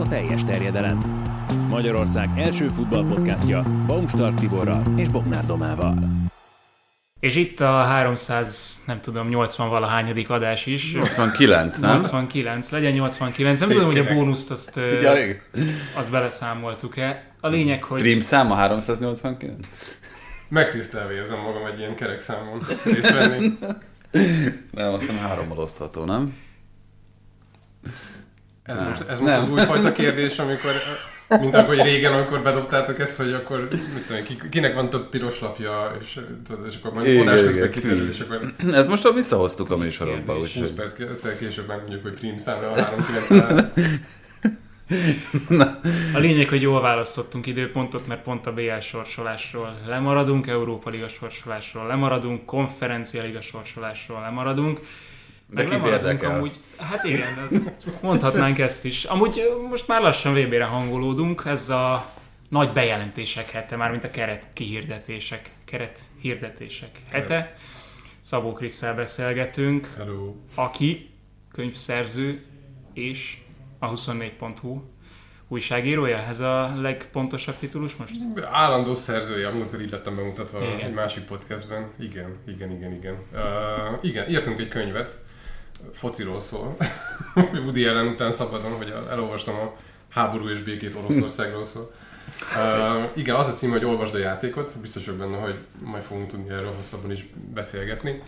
a teljes terjedelem. Magyarország első futballpodcastja Baumstark Tiborral és Bognár Domával. És itt a 300, nem tudom, 80 valahányadik adás is. 89, nem? 89, legyen 89. Nem tudom, hogy a bónuszt azt, Ja, azt beleszámoltuk-e. A lényeg, hogy... Dream szám a 389? Megtisztelve érzem magam egy ilyen kerekszámon részt venni. Nem, azt hiszem hárommal osztható, nem? Ez most, ez most Nem. az újfajta kérdés, amikor, mint ahogy régen, amikor bedobtátok ezt, hogy akkor mit tudom, ki, kinek van több piros lapja, és, tudod, és akkor majd Igen, adás igen, közben kiderül, és akkor Ezt most visszahoztuk a műsorokba, kérdés. 20 úgyhogy... perc később megmondjuk, hogy prim számra a 390 A lényeg, hogy jól választottunk időpontot, mert pont a BL sorsolásról lemaradunk, Európa Liga sorsolásról lemaradunk, Konferencia Liga sorsolásról lemaradunk. De kit érdekel? Amúgy, hát igen, mondhatnánk ezt is. Amúgy most már lassan VB-re hangolódunk, ez a nagy bejelentések hete, már mint a keret kihirdetések, keret hirdetések hete. Szabó Krisszel beszélgetünk, Hello. aki könyvszerző és a 24.hu újságírója, ez a legpontosabb titulus most? Állandó szerzője, amikor így lettem bemutatva Igen. egy másik podcastben. Igen, igen, igen, igen. Uh, igen, írtunk egy könyvet, fociról szól. Woody Allen után szabadon, hogy elolvastam a háború és békét Oroszországról szól. Uh, igen, az a cím, hogy olvasd a játékot, biztos vagyok benne, hogy majd fogunk tudni erről hosszabban is beszélgetni.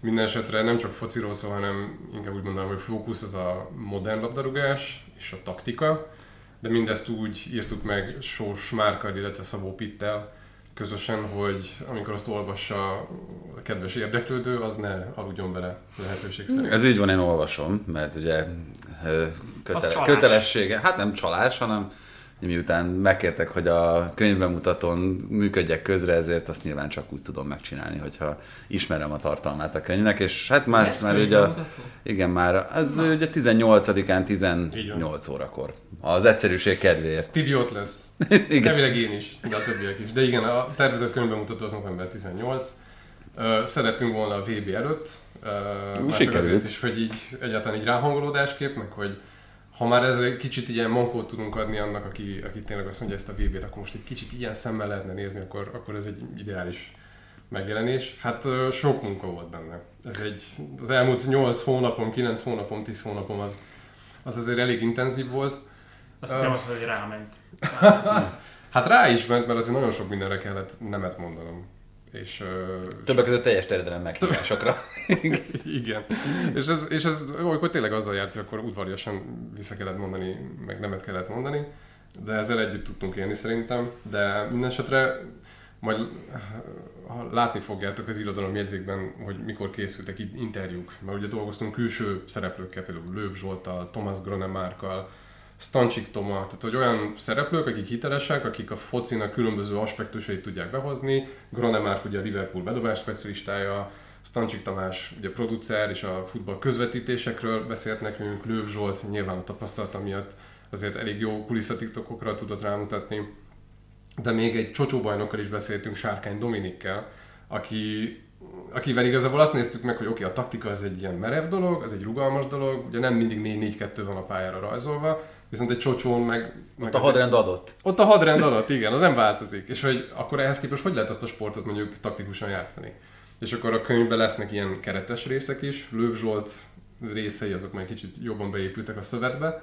Minden esetre nem csak fociról szól, hanem inkább úgy mondanám, hogy fókusz az a modern labdarúgás és a taktika, de mindezt úgy írtuk meg Sós Márkal, illetve Szabó Pittel közösen, hogy amikor azt olvassa a kedves érdeklődő, az ne aludjon bele lehetőség szerint. Ez így van, én olvasom, mert ugye kötele, kötelessége, hát nem csalás, hanem miután megkértek, hogy a könyvbemutatón működjek közre, ezért azt nyilván csak úgy tudom megcsinálni, hogyha ismerem a tartalmát a könyvnek, és hát már, Lesz már ugye, a, igen, már ez ugye 18-án 18 órakor. Az egyszerűség kedvéért. Tibi ott lesz. Igen. Elvileg én is, de a többiek is. De igen, a tervezett könyvbemutató az november 18. Ö, Szerettünk volna a VB előtt. Csak sikerült. azért is, hogy így egyáltalán így ráhangolódásképp, meg hogy ha már ezzel egy kicsit ilyen mankót tudunk adni annak, aki, aki tényleg azt mondja ezt a VB-t, akkor most egy kicsit ilyen szemmel lehetne nézni, akkor, akkor ez egy ideális megjelenés. Hát sok munka volt benne. Ez egy, az elmúlt 8 hónapom, 9 hónapom, 10 hónapom az, az azért elég intenzív volt. Azt hittem azt, hogy ráment. Hát rá is ment, mert azért nagyon sok mindenre kellett nemet mondanom. És, Többek között teljes terjedelem meghívásokra. igen. És ez, és ez olykor tényleg azzal hogy akkor udvariasan vissza kellett mondani, meg nemet kellett mondani, de ezzel együtt tudtunk élni szerintem, de minden esetre majd látni fogjátok az irodalom jegyzékben, hogy mikor készültek interjúk, mert ugye dolgoztunk külső szereplőkkel, például Lőv Zsoltal, Thomas Gronemárkkal, Stancsik Toma, tehát hogy olyan szereplők, akik hitelesek, akik a focinak különböző aspektusait tudják behozni. Gronemárk ugye a Liverpool bedobás specialistája, Stancsik Tamás ugye producer és a futball közvetítésekről beszélt nekünk, Lőv Zsolt nyilván a tapasztalata miatt azért elég jó kulisszatiktokokra tudott rámutatni. De még egy csocsóbajnokkal is beszéltünk, Sárkány Dominikkel, aki, akivel igazából azt néztük meg, hogy oké, okay, a taktika az egy ilyen merev dolog, az egy rugalmas dolog, ugye nem mindig 4-4-2 van a pályára rajzolva, viszont egy csocsón meg... meg Ott a hadrend adott. ott a hadrend alatt, igen, az nem változik. És hogy akkor ehhez képest hogy lehet azt a sportot mondjuk taktikusan játszani? És akkor a könyvben lesznek ilyen keretes részek is, Lőv Zsolt részei azok már kicsit jobban beépültek a szövetbe.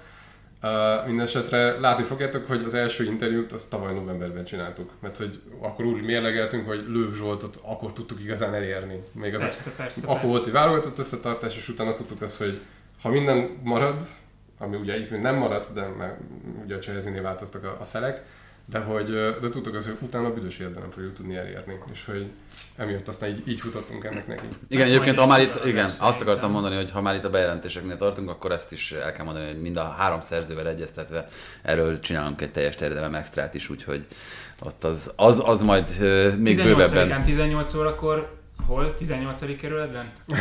Uh, Mindenesetre látni fogjátok, hogy az első interjút azt tavaly novemberben csináltuk, mert hogy akkor úgy mérlegeltünk, hogy Lőv Zsoltot akkor tudtuk igazán elérni. Még az Persze, persze, akkor persze. volt egy válogatott összetartás, és utána tudtuk azt, hogy ha minden marad, ami ugye egyébként nem maradt, de mert ugye a Cserezinél változtak a, a szelek, de hogy de tudtuk azt, hogy utána büdös életben nem fogjuk tudni elérni, és hogy emiatt aztán így, így futottunk ennek neki. Igen, Ezt egyébként, ha már itt, igen, azt akartam mondani, hogy ha már itt a bejelentéseknél tartunk, akkor ezt is el kell mondani, hogy mind a három szerzővel egyeztetve erről csinálunk egy teljes terjedelem extrát is, úgyhogy ott az, az, az majd még 18-án bővebben. 18 órakor Hol? 18. kerületben?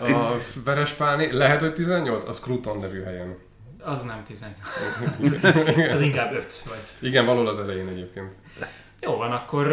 A Verespálné, lehet, hogy 18? Az Kruton nevű helyen. Az nem 18. Az inkább 5 vagy. Igen, valahol az elején egyébként. Jó van, akkor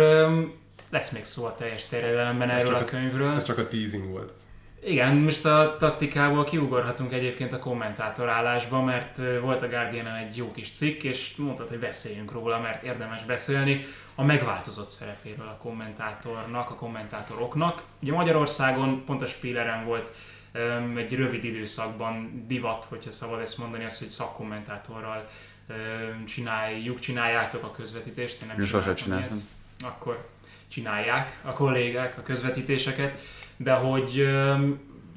lesz még szó a teljes terjedelemben erről a a- könyvről. Ez csak a teasing volt. Igen, most a taktikából kiugorhatunk egyébként a kommentátor állásba, mert volt a guardian egy jó kis cikk, és mondtad, hogy beszéljünk róla, mert érdemes beszélni a megváltozott szerepéről a kommentátornak, a kommentátoroknak. Ugye Magyarországon pont a Spieleren volt um, egy rövid időszakban divat, hogyha szabad ezt mondani, az, hogy szakkommentátorral um, csináljuk, csináljátok a közvetítést. Én nem sosem csináltam. Ilyet. Akkor csinálják a kollégák a közvetítéseket de hogy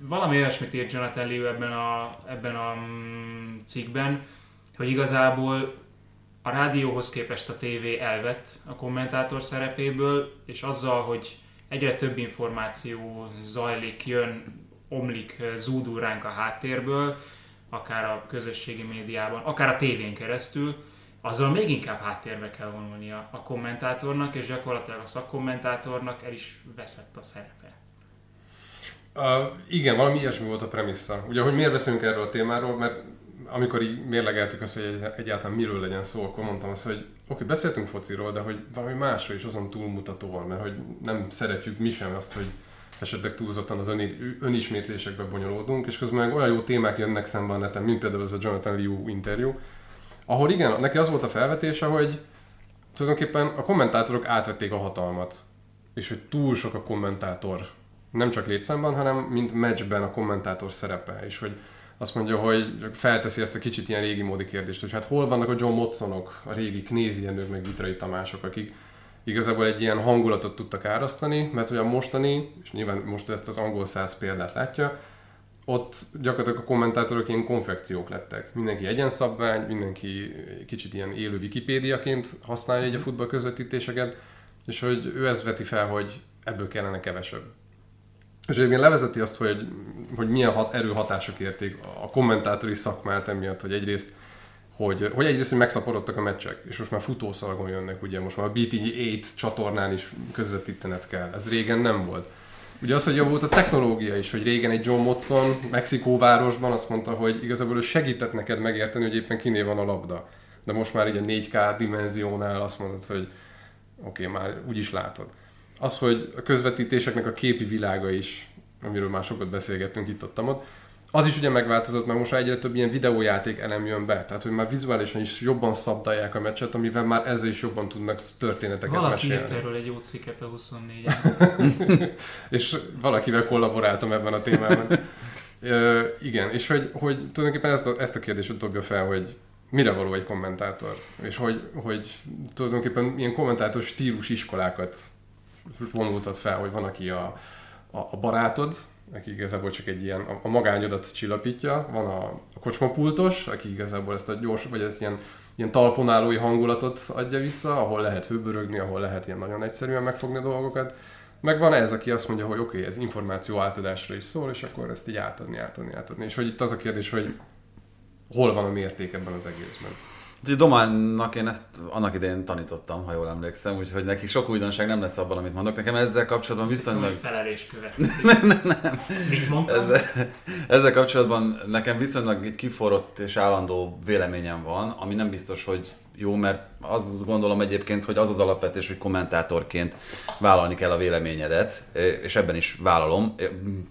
valami olyasmit írt Jonathan Liu ebben a, ebben a mm, cikkben, hogy igazából a rádióhoz képest a tévé elvett a kommentátor szerepéből, és azzal, hogy egyre több információ zajlik, jön, omlik, zúdul ránk a háttérből, akár a közösségi médiában, akár a tévén keresztül, azzal még inkább háttérbe kell vonulnia a kommentátornak, és gyakorlatilag a szakkommentátornak el is veszett a szerepe. Uh, igen, valami ilyesmi volt a premissza. Ugye, hogy miért beszélünk erről a témáról, mert amikor így mérlegeltük azt, hogy egyáltalán miről legyen szó, akkor mondtam azt, hogy oké, okay, beszéltünk fociról, de hogy valami másra is azon túlmutatóan, mert hogy nem szeretjük mi sem azt, hogy esetleg túlzottan az önismétlésekbe bonyolódunk, és közben meg olyan jó témák jönnek szemben a neten, mint például ez a Jonathan Liu interjú, ahol igen, neki az volt a felvetése, hogy tulajdonképpen a kommentátorok átvették a hatalmat, és hogy túl sok a kommentátor nem csak létszámban, hanem mint meccsben a kommentátor szerepe, és hogy azt mondja, hogy felteszi ezt a kicsit ilyen régi módi kérdést, hogy hát hol vannak a John Motsonok, a régi Knézienők, meg Vitrai Tamások, akik igazából egy ilyen hangulatot tudtak árasztani, mert hogy a mostani, és nyilván most ezt az angol száz példát látja, ott gyakorlatilag a kommentátorok ilyen konfekciók lettek. Mindenki egyenszabvány, mindenki kicsit ilyen élő Wikipédiaként használja egy a futball közvetítéseket, és hogy ő ezt veti fel, hogy ebből kellene kevesebb. És egyébként levezeti azt, hogy, hogy milyen hat, erőhatások érték a kommentátori szakmát emiatt, hogy egyrészt hogy, hogy egyrészt, hogy megszaporodtak a meccsek, és most már futószalagon jönnek, ugye most már a BT8 csatornán is közvetítenet kell. Ez régen nem volt. Ugye az, hogy javult a technológia is, hogy régen egy John Motson Mexikóvárosban azt mondta, hogy igazából ő segített neked megérteni, hogy éppen kiné van a labda. De most már így a 4K dimenziónál azt mondod, hogy oké, okay, már úgy is látod az, hogy a közvetítéseknek a képi világa is, amiről már sokat beszélgettünk itt ott, ott az is ugye megváltozott, mert most már egyre több ilyen videójáték elem jön be, tehát hogy már vizuálisan is jobban szabdalják a meccset, amivel már ezzel is jobban tudnak történeteket Valaki mesélni. Valaki erről egy jó cikket a 24 És valakivel kollaboráltam ebben a témában. Ö, igen, és hogy, hogy tulajdonképpen ezt a, ezt a kérdést dobja fel, hogy mire való egy kommentátor, és hogy, hogy tulajdonképpen ilyen kommentátor stílus iskolákat vonultat fel, hogy van, aki a, a, a barátod, aki igazából csak egy ilyen, a, a magányodat csillapítja, van a, a kocsmapultos, aki igazából ezt a gyors, vagy ezt ilyen, ilyen talponálói hangulatot adja vissza, ahol lehet hőbörögni, ahol lehet ilyen nagyon egyszerűen megfogni a dolgokat, meg van ez, aki azt mondja, hogy oké, okay, ez információ átadásra is szól, és akkor ezt így átadni, átadni, átadni. És hogy itt az a kérdés, hogy hol van a mérték ebben az egészben. Úgyhogy Dománnak én ezt annak idején tanítottam, ha jól emlékszem, úgyhogy neki sok újdonság nem lesz abban, amit mondok. Nekem ezzel kapcsolatban viszonylag... Felelés követ. nem, nem, nem. Mit mondtam? Ezzel, ezzel kapcsolatban nekem viszonylag kiforrott és állandó véleményem van, ami nem biztos, hogy jó, mert azt gondolom egyébként, hogy az az alapvetés, hogy kommentátorként vállalni kell a véleményedet, és ebben is vállalom.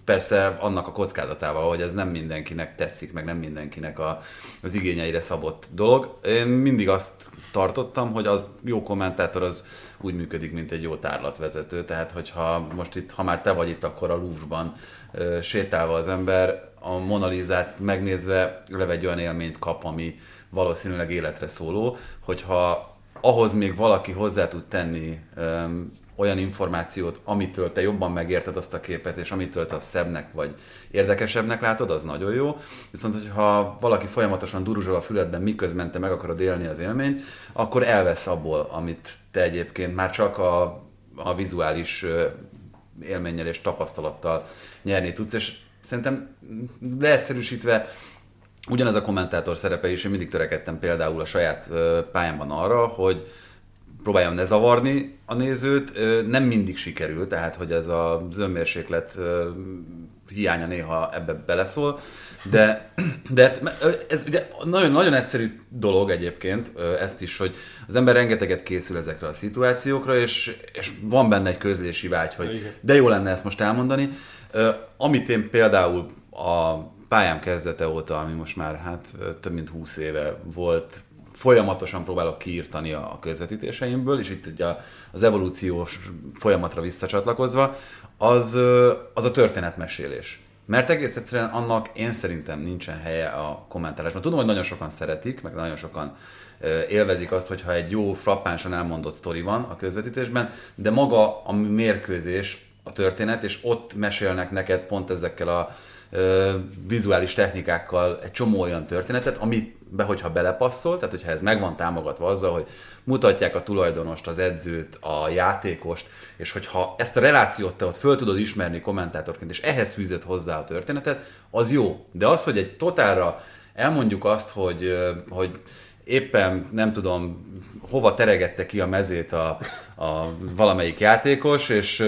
Persze annak a kockázatával, hogy ez nem mindenkinek tetszik, meg nem mindenkinek a, az igényeire szabott dolog. Én mindig azt tartottam, hogy az jó kommentátor az úgy működik, mint egy jó tárlatvezető. Tehát, hogyha most itt, ha már te vagy itt, akkor a Louvre-ban sétálva az ember, a Monalizát megnézve leve egy olyan élményt kap, ami, valószínűleg életre szóló, hogyha ahhoz még valaki hozzá tud tenni um, olyan információt, amitől te jobban megérted azt a képet, és amitől te a szebbnek vagy érdekesebbnek látod, az nagyon jó. Viszont, hogyha valaki folyamatosan duruzsol a füledben, miközben te meg akarod élni az élményt, akkor elvesz abból, amit te egyébként már csak a, a vizuális élménnyel és tapasztalattal nyerni tudsz, és szerintem leegyszerűsítve Ugyanez a kommentátor szerepe is, én mindig törekedtem például a saját pályámban arra, hogy próbáljam ne zavarni a nézőt. Nem mindig sikerül, tehát hogy ez az önmérséklet hiánya néha ebbe beleszól, de, de ez ugye nagyon, nagyon egyszerű dolog egyébként ezt is, hogy az ember rengeteget készül ezekre a szituációkra, és, és van benne egy közlési vágy, hogy de jó lenne ezt most elmondani. Amit én például a pályám kezdete óta, ami most már hát több mint 20 éve volt, folyamatosan próbálok kiírtani a közvetítéseimből, és itt ugye az evolúciós folyamatra visszacsatlakozva, az, az a történetmesélés. Mert egész egyszerűen annak én szerintem nincsen helye a kommentálásban. Tudom, hogy nagyon sokan szeretik, meg nagyon sokan élvezik azt, hogyha egy jó, frappánsan elmondott sztori van a közvetítésben, de maga a mérkőzés, a történet, és ott mesélnek neked pont ezekkel a vizuális technikákkal egy csomó olyan történetet, amibe, hogyha belepasszol, tehát hogyha ez meg van támogatva azzal, hogy mutatják a tulajdonost, az edzőt, a játékost, és hogyha ezt a relációt te ott föl tudod ismerni kommentátorként, és ehhez fűzött hozzá a történetet, az jó. De az, hogy egy totálra elmondjuk azt, hogy, hogy éppen nem tudom, hova teregette ki a mezét a, a valamelyik játékos, és,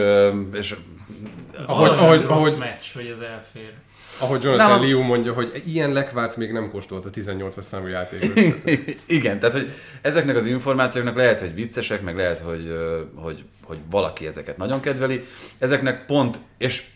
és ahogy, ahogy, ahogy, meccs, hogy ez elfér. Ahogy Jonathan nem, Liu mondja, hogy ilyen lekvárt még nem kóstolt a 18-as számú játékos. Igen, tehát hogy ezeknek az információknak lehet, hogy viccesek, meg lehet, hogy, hogy, hogy valaki ezeket nagyon kedveli. Ezeknek pont, és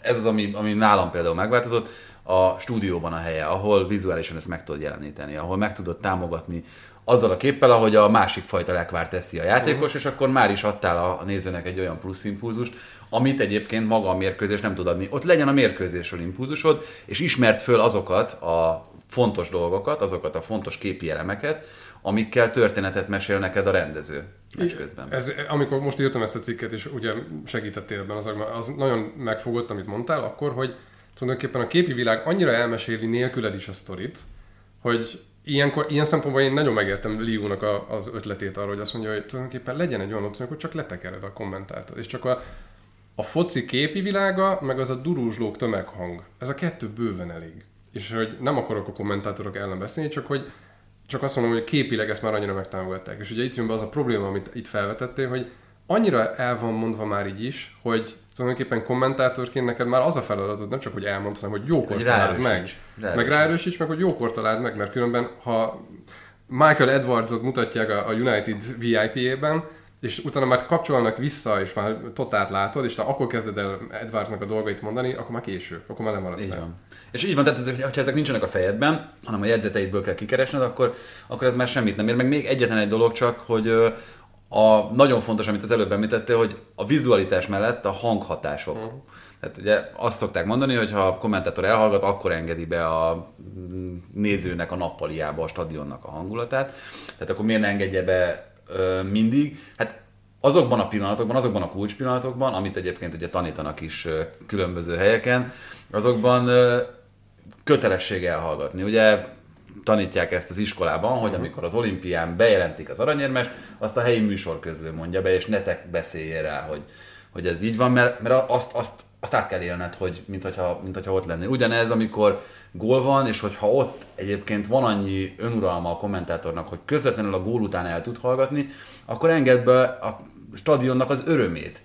ez az, ami, ami nálam például megváltozott, a stúdióban a helye, ahol vizuálisan ezt meg tudod jeleníteni, ahol meg tudod támogatni azzal a képpel, ahogy a másik fajta lekvár teszi a játékos, uh-huh. és akkor már is adtál a nézőnek egy olyan plusz impulzust, amit egyébként maga a mérkőzés nem tud adni. Ott legyen a mérkőzésről impulzusod, és ismert föl azokat a fontos dolgokat, azokat a fontos képi elemeket, amikkel történetet mesél neked a rendező meccs közben. Ez, amikor most írtam ezt a cikket, és ugye segítettél ebben, az, az nagyon megfogott, amit mondtál, akkor, hogy tulajdonképpen a képi világ annyira elmeséli nélküled is a sztorit, hogy ilyenkor, ilyen szempontból én nagyon megértem Liu-nak a, az ötletét arra, hogy azt mondja, hogy tulajdonképpen legyen egy olyan opció, hogy csak letekered a kommentátort, és csak a, a foci képi világa, meg az a durúzslók tömeghang. Ez a kettő bőven elég. És hogy nem akarok a kommentátorok ellen beszélni, csak hogy csak azt mondom, hogy képileg ezt már annyira megtámogatták. És ugye itt jön be az a probléma, amit itt felvetettél, hogy annyira el van mondva már így is, hogy tulajdonképpen kommentátorként neked már az a feladatod, nem csak hogy elmond, hanem hogy jókor találd meg. Ráerősíts. Meg ráerősíts, meg hogy jókor találd meg, mert különben, ha Michael Edwardsot mutatják a United VIP-ében, és utána már kapcsolnak vissza, és már totát látod, és te akkor kezded el Edwardsnak a dolgait mondani, akkor már késő, akkor már nem így van. És így van, tehát ha ezek nincsenek a fejedben, hanem a jegyzeteidből kell kikeresned, akkor, akkor ez már semmit nem ér. Meg még egyetlen egy dolog csak, hogy a, nagyon fontos, amit az előbb említettél, hogy a vizualitás mellett a hanghatások. Uh-huh. Tehát ugye azt szokták mondani, hogy ha a kommentátor elhallgat, akkor engedi be a nézőnek a nappaliába a stadionnak a hangulatát. Tehát akkor miért ne engedje be mindig? Hát azokban a pillanatokban, azokban a kulcspillanatokban, amit egyébként ugye tanítanak is különböző helyeken, azokban ö, kötelessége elhallgatni. Ugye tanítják ezt az iskolában, hogy amikor az olimpián bejelentik az aranyérmest, azt a helyi műsorközlő mondja be, és ne te beszéljél rá, hogy, hogy ez így van, mert, mert azt, azt, azt át kell élned, hogy mint hogyha, mint hogyha ott lennél. Ugyanez, amikor gól van, és hogyha ott egyébként van annyi önuralma a kommentátornak, hogy közvetlenül a gól után el tud hallgatni, akkor enged be a stadionnak az örömét.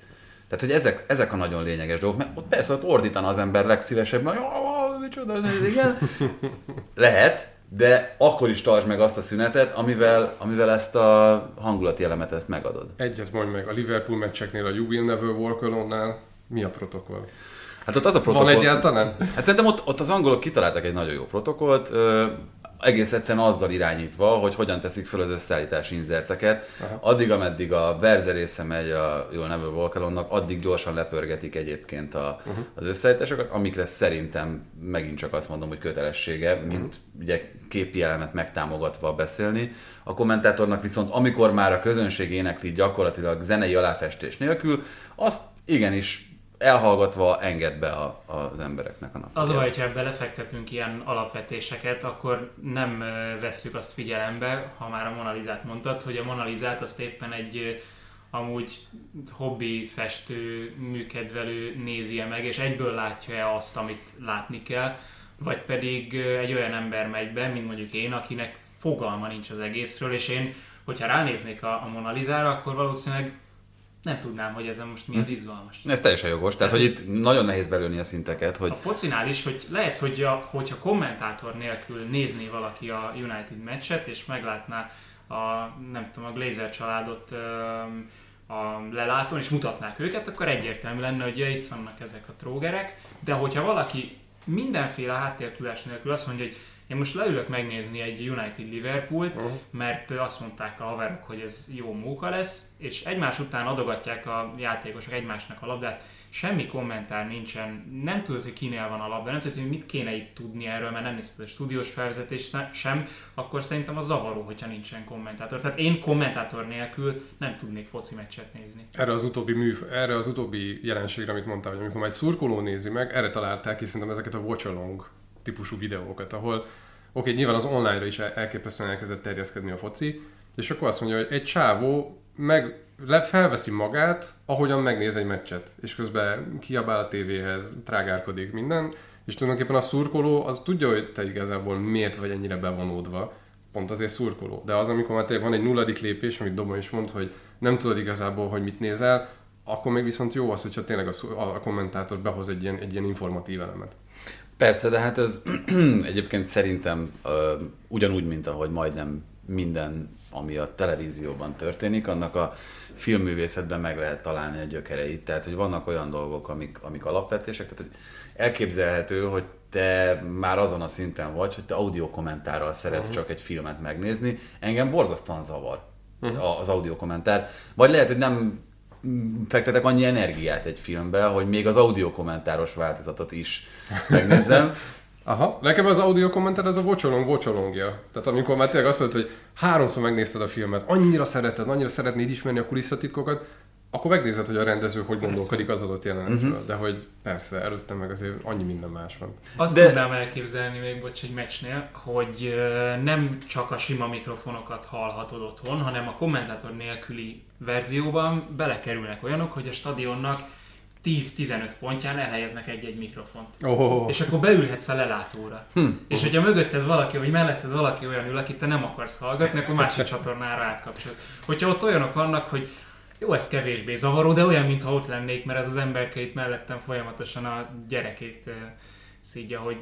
Tehát, hogy ezek, ezek a nagyon lényeges dolgok, mert ott persze ott ordítana az ember legszívesebben, hogy micsoda, igen. Lehet, de akkor is tartsd meg azt a szünetet, amivel, amivel ezt a hangulati elemet ezt megadod. Egyet mondj meg, a Liverpool meccseknél, a You Will Never Walk Alone-nál mi a protokoll? Hát ott az a protokoll... Van egyáltalán? Hát szerintem ott, ott az angolok kitaláltak egy nagyon jó protokollt egész egyszerűen azzal irányítva, hogy hogyan teszik fel az összeállítási inzerteket. Aha. Addig, ameddig a verze része megy a jól nevű Volkalonnak, addig gyorsan lepörgetik egyébként a, uh-huh. az összeállításokat, amikre szerintem megint csak azt mondom, hogy kötelessége, mint uh-huh. ugye képi elemet megtámogatva beszélni. A kommentátornak viszont, amikor már a közönség énekli gyakorlatilag zenei aláfestés nélkül, azt igenis elhallgatva enged be a, az embereknek a nap. Az a baj, hogyha belefektetünk ilyen alapvetéseket, akkor nem vesszük azt figyelembe, ha már a Monalizát mondtad, hogy a Monalizát azt éppen egy amúgy hobbi festő, műkedvelő nézi meg, és egyből látja-e azt, amit látni kell, vagy pedig egy olyan ember megy be, mint mondjuk én, akinek fogalma nincs az egészről, és én hogyha ránéznék a, a Mona Lisára, akkor valószínűleg nem tudnám, hogy ezen most mi az izgalmas. Ez teljesen jogos, tehát hogy itt nagyon nehéz belőni a szinteket, hogy A focinál is, hogy lehet, hogy a, hogyha kommentátor nélkül nézné valaki a United meccset, és meglátná a, nem tudom, a Glazer családot a lelátón, és mutatnák őket, akkor egyértelmű lenne, hogy ja, itt vannak ezek a trógerek, de hogyha valaki mindenféle háttértudás nélkül azt mondja, hogy én most leülök megnézni egy United Liverpoolt, Uh-huh. mert azt mondták a haverok, hogy ez jó móka lesz, és egymás után adogatják a játékosok egymásnak a labdát, semmi kommentár nincsen, nem tudod, hogy kinél van a labda, nem tudod, hogy mit kéne itt tudni erről, mert nem nézted a stúdiós felvezetés sem, akkor szerintem az zavaró, hogyha nincsen kommentátor. Tehát én kommentátor nélkül nem tudnék foci meccset nézni. Erre az utóbbi műf, erre az utóbbi jelenségre, amit mondtál, hogy amikor egy szurkoló nézi meg, erre találták ki szerintem ezeket a watch along típusú videókat, ahol oké, nyilván az online-ra is el- elképesztően elkezdett terjeszkedni a foci, és akkor azt mondja, hogy egy csávó meg felveszi magát, ahogyan megnéz egy meccset, és közben kiabál a tévéhez, trágárkodik minden, és tulajdonképpen a szurkoló az tudja, hogy te igazából miért vagy ennyire bevonódva, pont azért szurkoló. De az, amikor már van egy nulladik lépés, amit Doba is mond, hogy nem tudod igazából, hogy mit nézel, akkor még viszont jó az, hogyha tényleg a, a kommentátor behoz egy ilyen, egy ilyen informatív elemet. Persze, de hát ez egyébként szerintem ö, ugyanúgy, mint ahogy majdnem minden, ami a televízióban történik, annak a filmművészetben meg lehet találni a gyökereit. Tehát, hogy vannak olyan dolgok, amik, amik alapvetések, tehát hogy elképzelhető, hogy te már azon a szinten vagy, hogy te audio kommentárral szeretsz uh-huh. csak egy filmet megnézni. Engem borzasztóan zavar uh-huh. az audio kommentár. Vagy lehet, hogy nem fektetek annyi energiát egy filmbe, hogy még az audio kommentáros változatot is megnézzem. Aha, nekem az audio kommentár az a vocsolong vocsolongja. Tehát amikor már tényleg azt mondod, hogy háromszor megnézted a filmet, annyira szereted, annyira szeretnéd ismerni a kulisszatitkokat, akkor megnézed, hogy a rendező hogy gondolkodik az adott jelenetről. Uh-huh. De hogy persze, előtte meg azért annyi minden más van. Azt De- tudnám elképzelni még, bocs, egy meccsnél, hogy nem csak a sima mikrofonokat hallhatod otthon, hanem a kommentátor nélküli verzióban belekerülnek olyanok, hogy a stadionnak 10-15 pontján elhelyeznek egy-egy mikrofont. Oh, És akkor beülhetsz a lelátóra. Hm. És hogyha mögötted valaki, vagy melletted valaki olyan ül, akit te nem akarsz hallgatni, akkor másik csatornára átkapcsolod. Hogyha ott olyanok vannak, hogy jó, ez kevésbé zavaró, de olyan, mintha ott lennék, mert ez az emberke itt mellettem folyamatosan a gyerekét szídja, hogy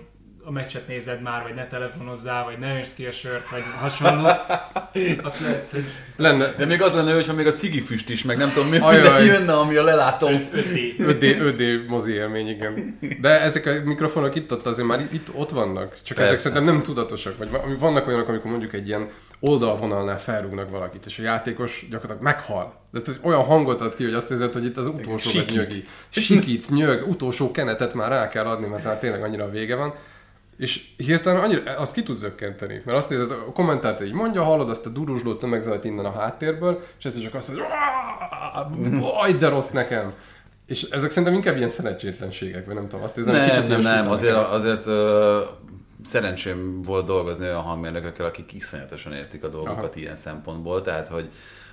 a meccset nézed már, vagy ne telefonozzál, vagy ne öntsd ki a sört, vagy hasonló. Azt lehet, hogy Lenne De még az lenne, hogyha még a cigifüst is, meg nem tudom, mi minden jönne, ami a lelátóm. 5D. 5D, 5D mozi élmény, igen. De ezek a mikrofonok itt ott azért már itt ott vannak. Csak Persze. ezek szerintem nem tudatosak. Vagy va- vannak olyanok, amikor mondjuk egy ilyen oldalvonalnál felrúgnak valakit, és a játékos gyakorlatilag meghal. De olyan hangot ad ki, hogy azt érzed, hogy itt az utolsó nyögi. Sikít, nyög, utolsó kenetet már rá kell adni, mert már tényleg annyira a vége van. És hirtelen annyira, azt ki tud zökkenteni. Mert azt nézed, a kommentátor így mondja, hallod azt a duruzsló tömegzajt innen a háttérből, és ez csak azt mondja, aj, de rossz nekem. És ezek szerintem inkább ilyen szerencsétlenségek, vagy nem tudom, azt érzem, Nem, kicsit nem, nem, azért, nekem. azért ö, szerencsém volt dolgozni olyan hangmérnökökkel, akik iszonyatosan értik a dolgokat Aha. ilyen szempontból, tehát hogy,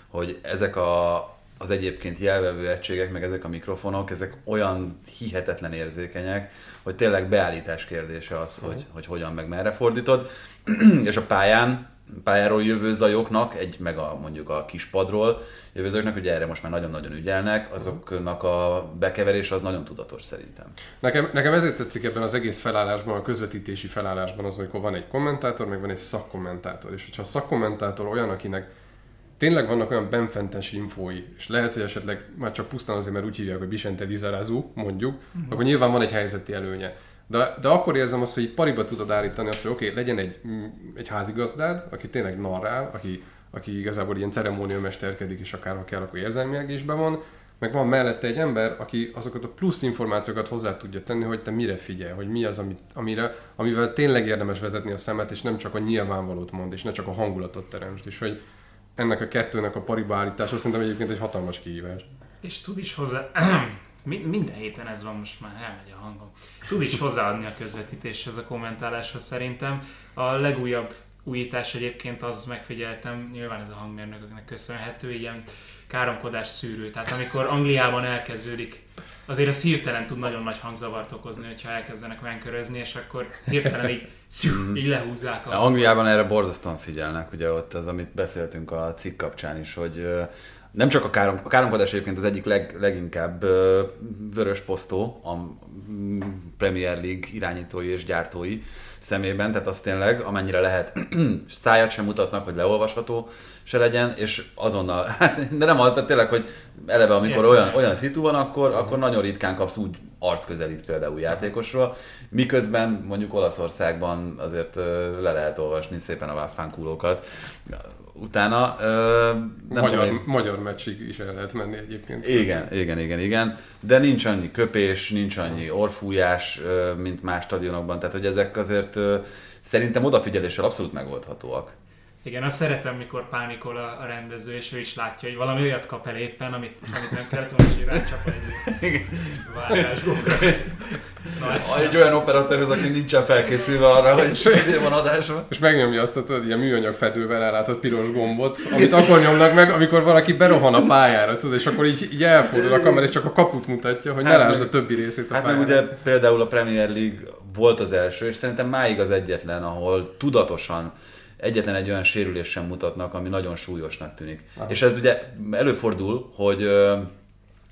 hogy ezek a, az egyébként jelvevő egységek, meg ezek a mikrofonok, ezek olyan hihetetlen érzékenyek, hogy tényleg beállítás kérdése az, hogy, hogy hogyan meg merre fordítod. És a pályán, pályáról jövő zajoknak, egy meg a, mondjuk a kispadról jövő zajoknak, ugye erre most már nagyon-nagyon ügyelnek, azoknak a bekeverés az nagyon tudatos szerintem. Nekem, nekem ezért tetszik ebben az egész felállásban, a közvetítési felállásban az, amikor van egy kommentátor, meg van egy szakkommentátor. És hogyha a szakkommentátor olyan, akinek tényleg vannak olyan benfentes infói, és lehet, hogy esetleg már csak pusztán azért, mert úgy hívják, hogy Vicente Dizarazu, mondjuk, uh-huh. akkor nyilván van egy helyzeti előnye. De, de akkor érzem azt, hogy így pariba tudod állítani azt, hogy oké, okay, legyen egy, mm, egy házigazdád, aki tényleg narrál, aki, aki igazából ilyen ceremóniamesterkedik, és akár ha kell, akkor érzelmileg is be van, meg van mellette egy ember, aki azokat a plusz információkat hozzá tudja tenni, hogy te mire figyelj, hogy mi az, amit, amire, amivel tényleg érdemes vezetni a szemet, és nem csak a nyilvánvalót mond, és ne csak a hangulatot teremtsd, és hogy ennek a kettőnek a pariba állítása szerintem egyébként egy hatalmas kihívás. És tud is hozzá... Mi- Minden héten ez van, most már elmegy a hangom. Tud is hozzáadni a közvetítéshez, a kommentáláshoz szerintem. A legújabb újítás egyébként, az megfigyeltem, nyilván ez a hangmérnököknek köszönhető, ilyen káromkodás szűrő. Tehát amikor Angliában elkezdődik, azért az hirtelen tud nagyon nagy hangzavart okozni, hogyha elkezdenek venkörözni, és akkor hirtelen így, szű, így lehúzzák. A Angliában erre borzasztóan figyelnek, ugye ott az, amit beszéltünk a cikk kapcsán is, hogy nem csak a, károm, a káromkodás egyébként az egyik leg, leginkább vörös posztó a mm, Premier League irányítói és gyártói szemében, tehát az tényleg, amennyire lehet, szájat sem mutatnak, hogy leolvasható se legyen, és azonnal, hát, de nem az, de tényleg, hogy eleve amikor Értem. olyan, olyan szitu van, akkor, akkor nagyon ritkán kapsz úgy arcközelít például játékosról, miközben mondjuk Olaszországban azért le lehet olvasni szépen a váffánkúlókat. Utána ö, nem magyar, tudom, magyar meccsig is el lehet menni egyébként. igen, igen, igen, igen, de nincs annyi köpés, nincs annyi orfújás, mint más stadionokban, tehát hogy ezek azért szerintem odafigyeléssel abszolút megoldhatóak. Igen, azt szeretem, mikor pánikol a, a rendező, és ő is látja, hogy valami olyat kap el éppen, amit, amit nem kellett volna, és rácsap egy ez Egy olyan operatőrhöz, aki nincsen felkészülve arra, hogy hogy van adásban. És megnyomja azt a tudod, ilyen műanyag fedővel ellátott piros gombot, amit akkor nyomnak meg, amikor valaki berohan a pályára, tudod, és akkor így, így elfordul a kamera, és csak a kaput mutatja, hogy ne Hát lásd meg- a többi részét a Hát meg ugye például a Premier League volt az első, és szerintem máig az egyetlen, ahol tudatosan egyetlen egy olyan sérülés sem mutatnak, ami nagyon súlyosnak tűnik. Aha. És ez ugye előfordul, hogy,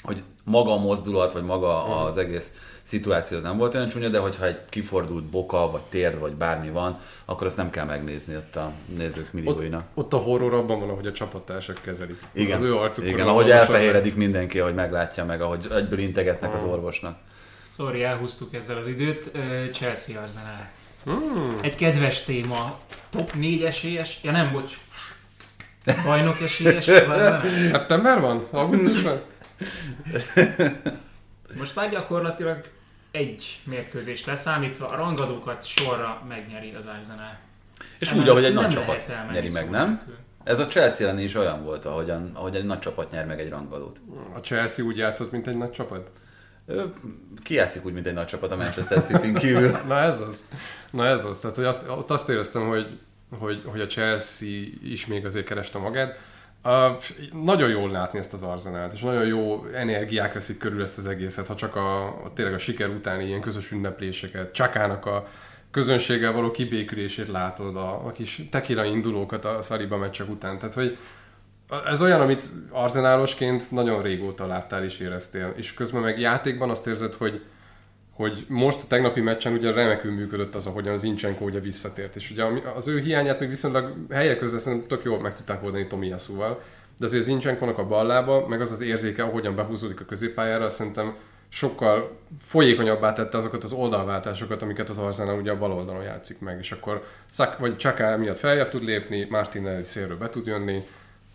hogy maga a mozdulat, vagy maga az egész szituáció az nem volt olyan csúnya, de hogyha egy kifordult boka, vagy térd, vagy bármi van, akkor azt nem kell megnézni ott a nézők Ott, millióinak. ott a horror abban van, ahogy a csapattársak kezelik. Igen, Az ő arcukon igen ahogy elfehéredik mindenki, ahogy meglátja meg, ahogy egyből integetnek az orvosnak. Sorry, elhúztuk ezzel az időt. Chelsea Arsenal. Hmm. Egy kedves téma. Top 4 esélyes? Ja nem, bocs. Bajnok esélyes? Szeptember van? Augusztus van? Most már gyakorlatilag egy mérkőzés leszámítva, a rangadókat sorra megnyeri az Arsenal. És Nem- úgy, ahogy egy nagy csapat nyeri meg, nem? nélkül. Ez a Chelsea ellen is olyan volt, ahogyan, ahogy egy nagy csapat nyer meg egy rangadót. A Chelsea úgy játszott, mint egy nagy csapat? Ö, Ki játszik úgy, mint egy nagy csapat a Manchester City-n kívül? Na ez az. Na ez az. Tehát hogy azt, ott azt éreztem, hogy, hogy, hogy a Chelsea is még azért kereste magát. Uh, nagyon jól látni ezt az arzenát, és nagyon jó energiák veszik körül ezt az egészet, ha csak a, a tényleg a siker utáni ilyen közös ünnepléseket, Csakának a közönséggel való kibékülését látod, a, a kis tekila indulókat a szariba meccsek után. Tehát, hogy ez olyan, amit arzenálosként nagyon régóta láttál és éreztél, és közben meg játékban azt érzed, hogy hogy most a tegnapi meccsen ugye remekül működött az, ahogyan Zincsenko ugye visszatért, és ugye az ő hiányát még viszonylag helyek közben szerintem tök jól meg tudták oldani Tomiyasu-val, de azért Zincsenkónak a ballába, meg az az érzéke, ahogyan behúzódik a középpályára, szerintem sokkal folyékonyabbá tette azokat az oldalváltásokat, amiket az Arsenal ugye a bal oldalon játszik meg, és akkor Szak, vagy Csaka miatt feljebb tud lépni, Martinelli szélről be tud jönni,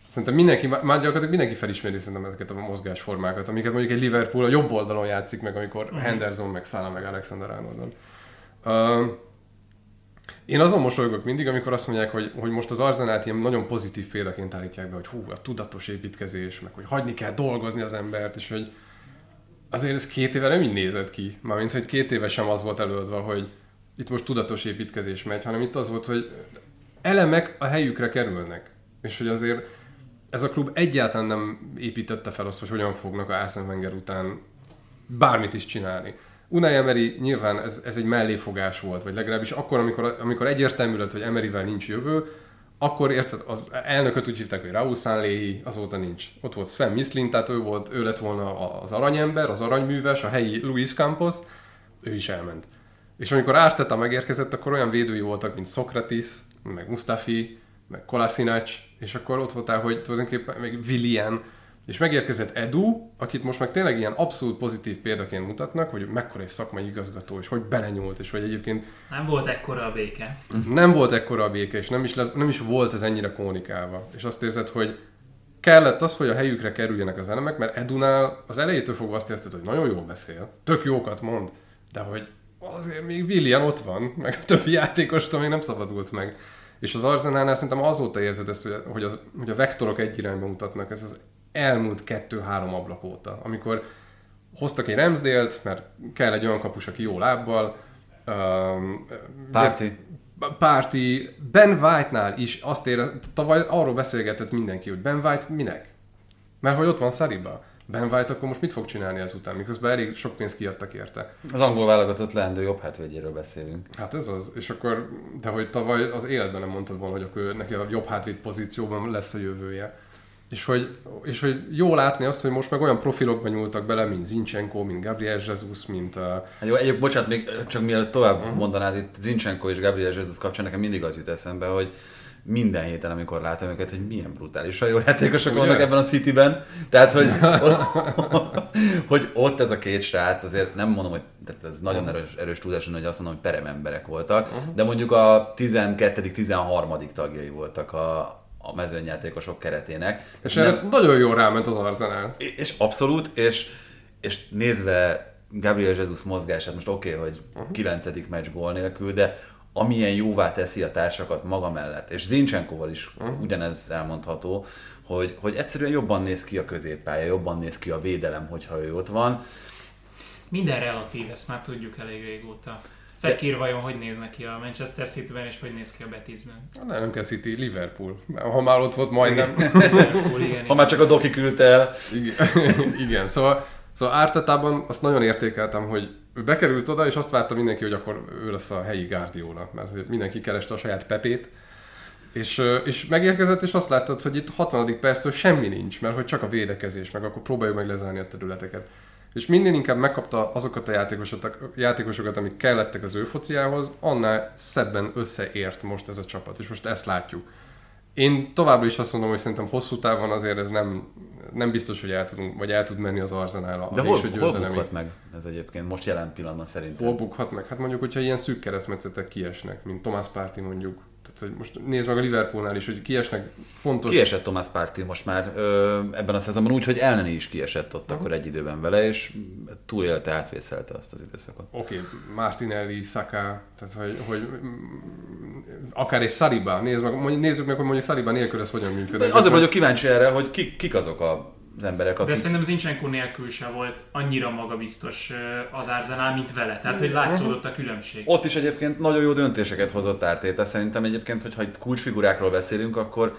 Szerintem mindenki, már gyakorlatilag mindenki felismeri szerintem ezeket a mozgásformákat, amiket mondjuk egy Liverpool a jobb oldalon játszik meg, amikor uh-huh. Henderson, meg Salah, meg Alexander Arnoldon. Uh, én azon mosolygok mindig, amikor azt mondják, hogy, hogy most az Arzenát ilyen nagyon pozitív példaként állítják be, hogy hú, a tudatos építkezés, meg hogy hagyni kell dolgozni az embert, és hogy azért ez két éve nem így nézett ki. Mármint, hogy két éve sem az volt előadva, hogy itt most tudatos építkezés megy, hanem itt az volt, hogy elemek a helyükre kerülnek. És hogy azért ez a klub egyáltalán nem építette fel azt, hogy hogyan fognak a Arsene Wenger után bármit is csinálni. Unai Emery nyilván ez, ez egy melléfogás volt, vagy legalábbis akkor, amikor, amikor egyértelmű lett, hogy Emeryvel nincs jövő, akkor érted, az elnököt úgy hívták, hogy Raúl Sanléhi, azóta nincs. Ott volt Sven Mislin, tehát ő, volt, ő lett volna az aranyember, az aranyműves, a helyi Luis Campos, ő is elment. És amikor Árteta megérkezett, akkor olyan védői voltak, mint Sokratis, meg Mustafi, meg Kolasinac, és akkor ott voltál, hogy tulajdonképpen meg Willian, és megérkezett Edu, akit most meg tényleg ilyen abszolút pozitív példaként mutatnak, hogy mekkora egy szakmai igazgató, és hogy belenyúlt, és hogy egyébként Nem volt ekkora a béke. nem volt ekkora a béke, és nem is, le, nem is volt ez ennyire kommunikálva. És azt érzed, hogy kellett az, hogy a helyükre kerüljenek az elemek, mert Edunál az elejétől fogva azt érzed, hogy nagyon jól beszél, tök jókat mond, de hogy azért még William ott van, meg a többi játékostól még nem szabadult meg. És az Arzenálnál szerintem azóta érzed ezt, hogy- az, hogy a vektorok egy irányba mutatnak, ez az elmúlt kettő-három ablak óta, amikor hoztak egy Ramsdale-t, mert kell egy olyan kapus, aki jó lábbal, um, Párti. párti, Ben White-nál is azt ér, tavaly arról beszélgetett mindenki, hogy Ben White minek? Mert hogy ott van Saliba. Ben White akkor most mit fog csinálni ezután, miközben elég sok pénzt kiadtak érte. Az angol válogatott leendő jobb hátvédjéről beszélünk. Hát ez az, és akkor, de hogy tavaly az életben nem mondtad volna, hogy akkor neki a jobb hátvéd pozícióban lesz a jövője. És hogy, és hogy jó látni azt, hogy most meg olyan profilokba nyúltak bele, mint Zinchenko, mint Gabriel Jesus, mint a... Hát jó, egyéb, bocsánat, még csak mielőtt tovább uh-huh. mondanád itt Zinchenko és Gabriel Jesus kapcsán, nekem mindig az jut eszembe, hogy minden héten, amikor látom őket, hogy milyen brutálisan jó játékosok Ugye? vannak ebben a Cityben. Tehát, hogy, hogy ott ez a két srác, azért nem mondom, hogy tehát ez nagyon erős, erős tudás, hogy azt mondom, hogy perememberek voltak, uh-huh. de mondjuk a 12.-13. tagjai voltak a, a mezőnyjátékosok keretének. És nem, erre nagyon jól ráment az Arsenal. És abszolút, és, és nézve Gabriel Jesus mozgását, most oké, okay, hogy uh-huh. 9. meccs gól nélkül, de amilyen jóvá teszi a társakat maga mellett, és Zincsenkoval is uh-huh. ugyanez elmondható, hogy, hogy egyszerűen jobban néz ki a középpálya, jobban néz ki a védelem, hogyha ő ott van. Minden relatív, ezt már tudjuk elég régóta. Fekir vajon hogy néz neki a Manchester City-ben, és hogy néz ki a Betisben? Nem, nem kell City, Liverpool. Ha már ott volt majdnem. Liverpool, igen, ha már csak a Doki küldte el. Igen, igen. szóval, szóval ártatában azt nagyon értékeltem, hogy ő bekerült oda, és azt várta mindenki, hogy akkor ő lesz a helyi Guardiola, mert mindenki kereste a saját Pepét, és, és megérkezett, és azt láttad, hogy itt 60. perctől semmi nincs, mert hogy csak a védekezés, meg akkor próbáljuk meg lezárni a területeket. És minden inkább megkapta azokat a játékosokat, játékosokat, amik kellettek az ő fociához, annál szebben összeért most ez a csapat, és most ezt látjuk. Én továbbra is azt mondom, hogy szerintem hosszú távon azért ez nem, nem biztos, hogy el, tudunk, vagy el tud menni az arzenál a De hol, hol bukhat meg ez egyébként most jelen pillanatban szerintem? Hol bukhat meg? Hát mondjuk, hogyha ilyen szűk keresztmetszetek kiesnek, mint Thomas Party mondjuk, tehát, hogy most nézd meg a Liverpoolnál is, hogy kiesnek fontos... Kiesett Thomas Party most már ö, ebben a szezonban úgy, hogy Elneni is kiesett ott uh-huh. akkor egy időben vele, és túlélte, átvészelte azt az időszakot. Oké, okay. Martinelli, Saka, tehát hogy, hogy akár egy Saliba, nézd meg, nézzük meg, hogy mondjuk Saliba nélkül ez hogyan működik. Azért vagyok kíváncsi erre, hogy kik, kik azok a az emberek, akik... De szerintem Zincsenko nélkül se volt annyira magabiztos az Arsenal, mint vele. Tehát, hogy látszódott a különbség. Ott is egyébként nagyon jó döntéseket hozott Ártéta. Szerintem egyébként, hogyha itt kulcsfigurákról beszélünk, akkor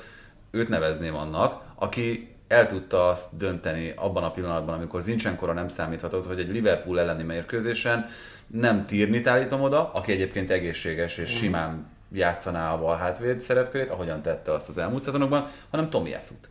őt nevezném annak, aki el tudta azt dönteni abban a pillanatban, amikor Zincsenkora nem számíthatott, hogy egy Liverpool elleni mérkőzésen nem Tirnit állítom oda, aki egyébként egészséges és simán játszaná a bal hátvéd szerepkörét, ahogyan tette azt az elmúlt szezonokban, hanem Tomiásut.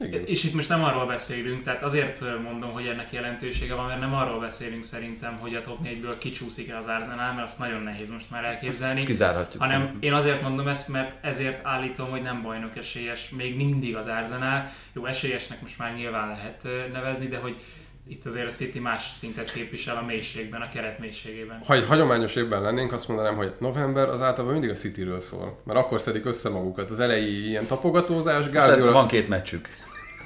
Igen. És itt most nem arról beszélünk, tehát azért mondom, hogy ennek jelentősége van, mert nem arról beszélünk szerintem, hogy a top 4-ből kicsúszik-e az Arsenal, mert azt nagyon nehéz most már elképzelni. Ezt kizárhatjuk. Hanem szerintem. én azért mondom ezt, mert ezért állítom, hogy nem bajnok esélyes még mindig az Arsenal. Jó, esélyesnek most már nyilván lehet nevezni, de hogy itt azért a City más szintet képvisel a mélységben, a keret mélységében. Ha egy hagyományos évben lennénk, azt mondanám, hogy november az általában mindig a Cityről szól. Mert akkor szedik össze magukat. Az elejé ilyen tapogatózás, Guardiola... van két meccsük.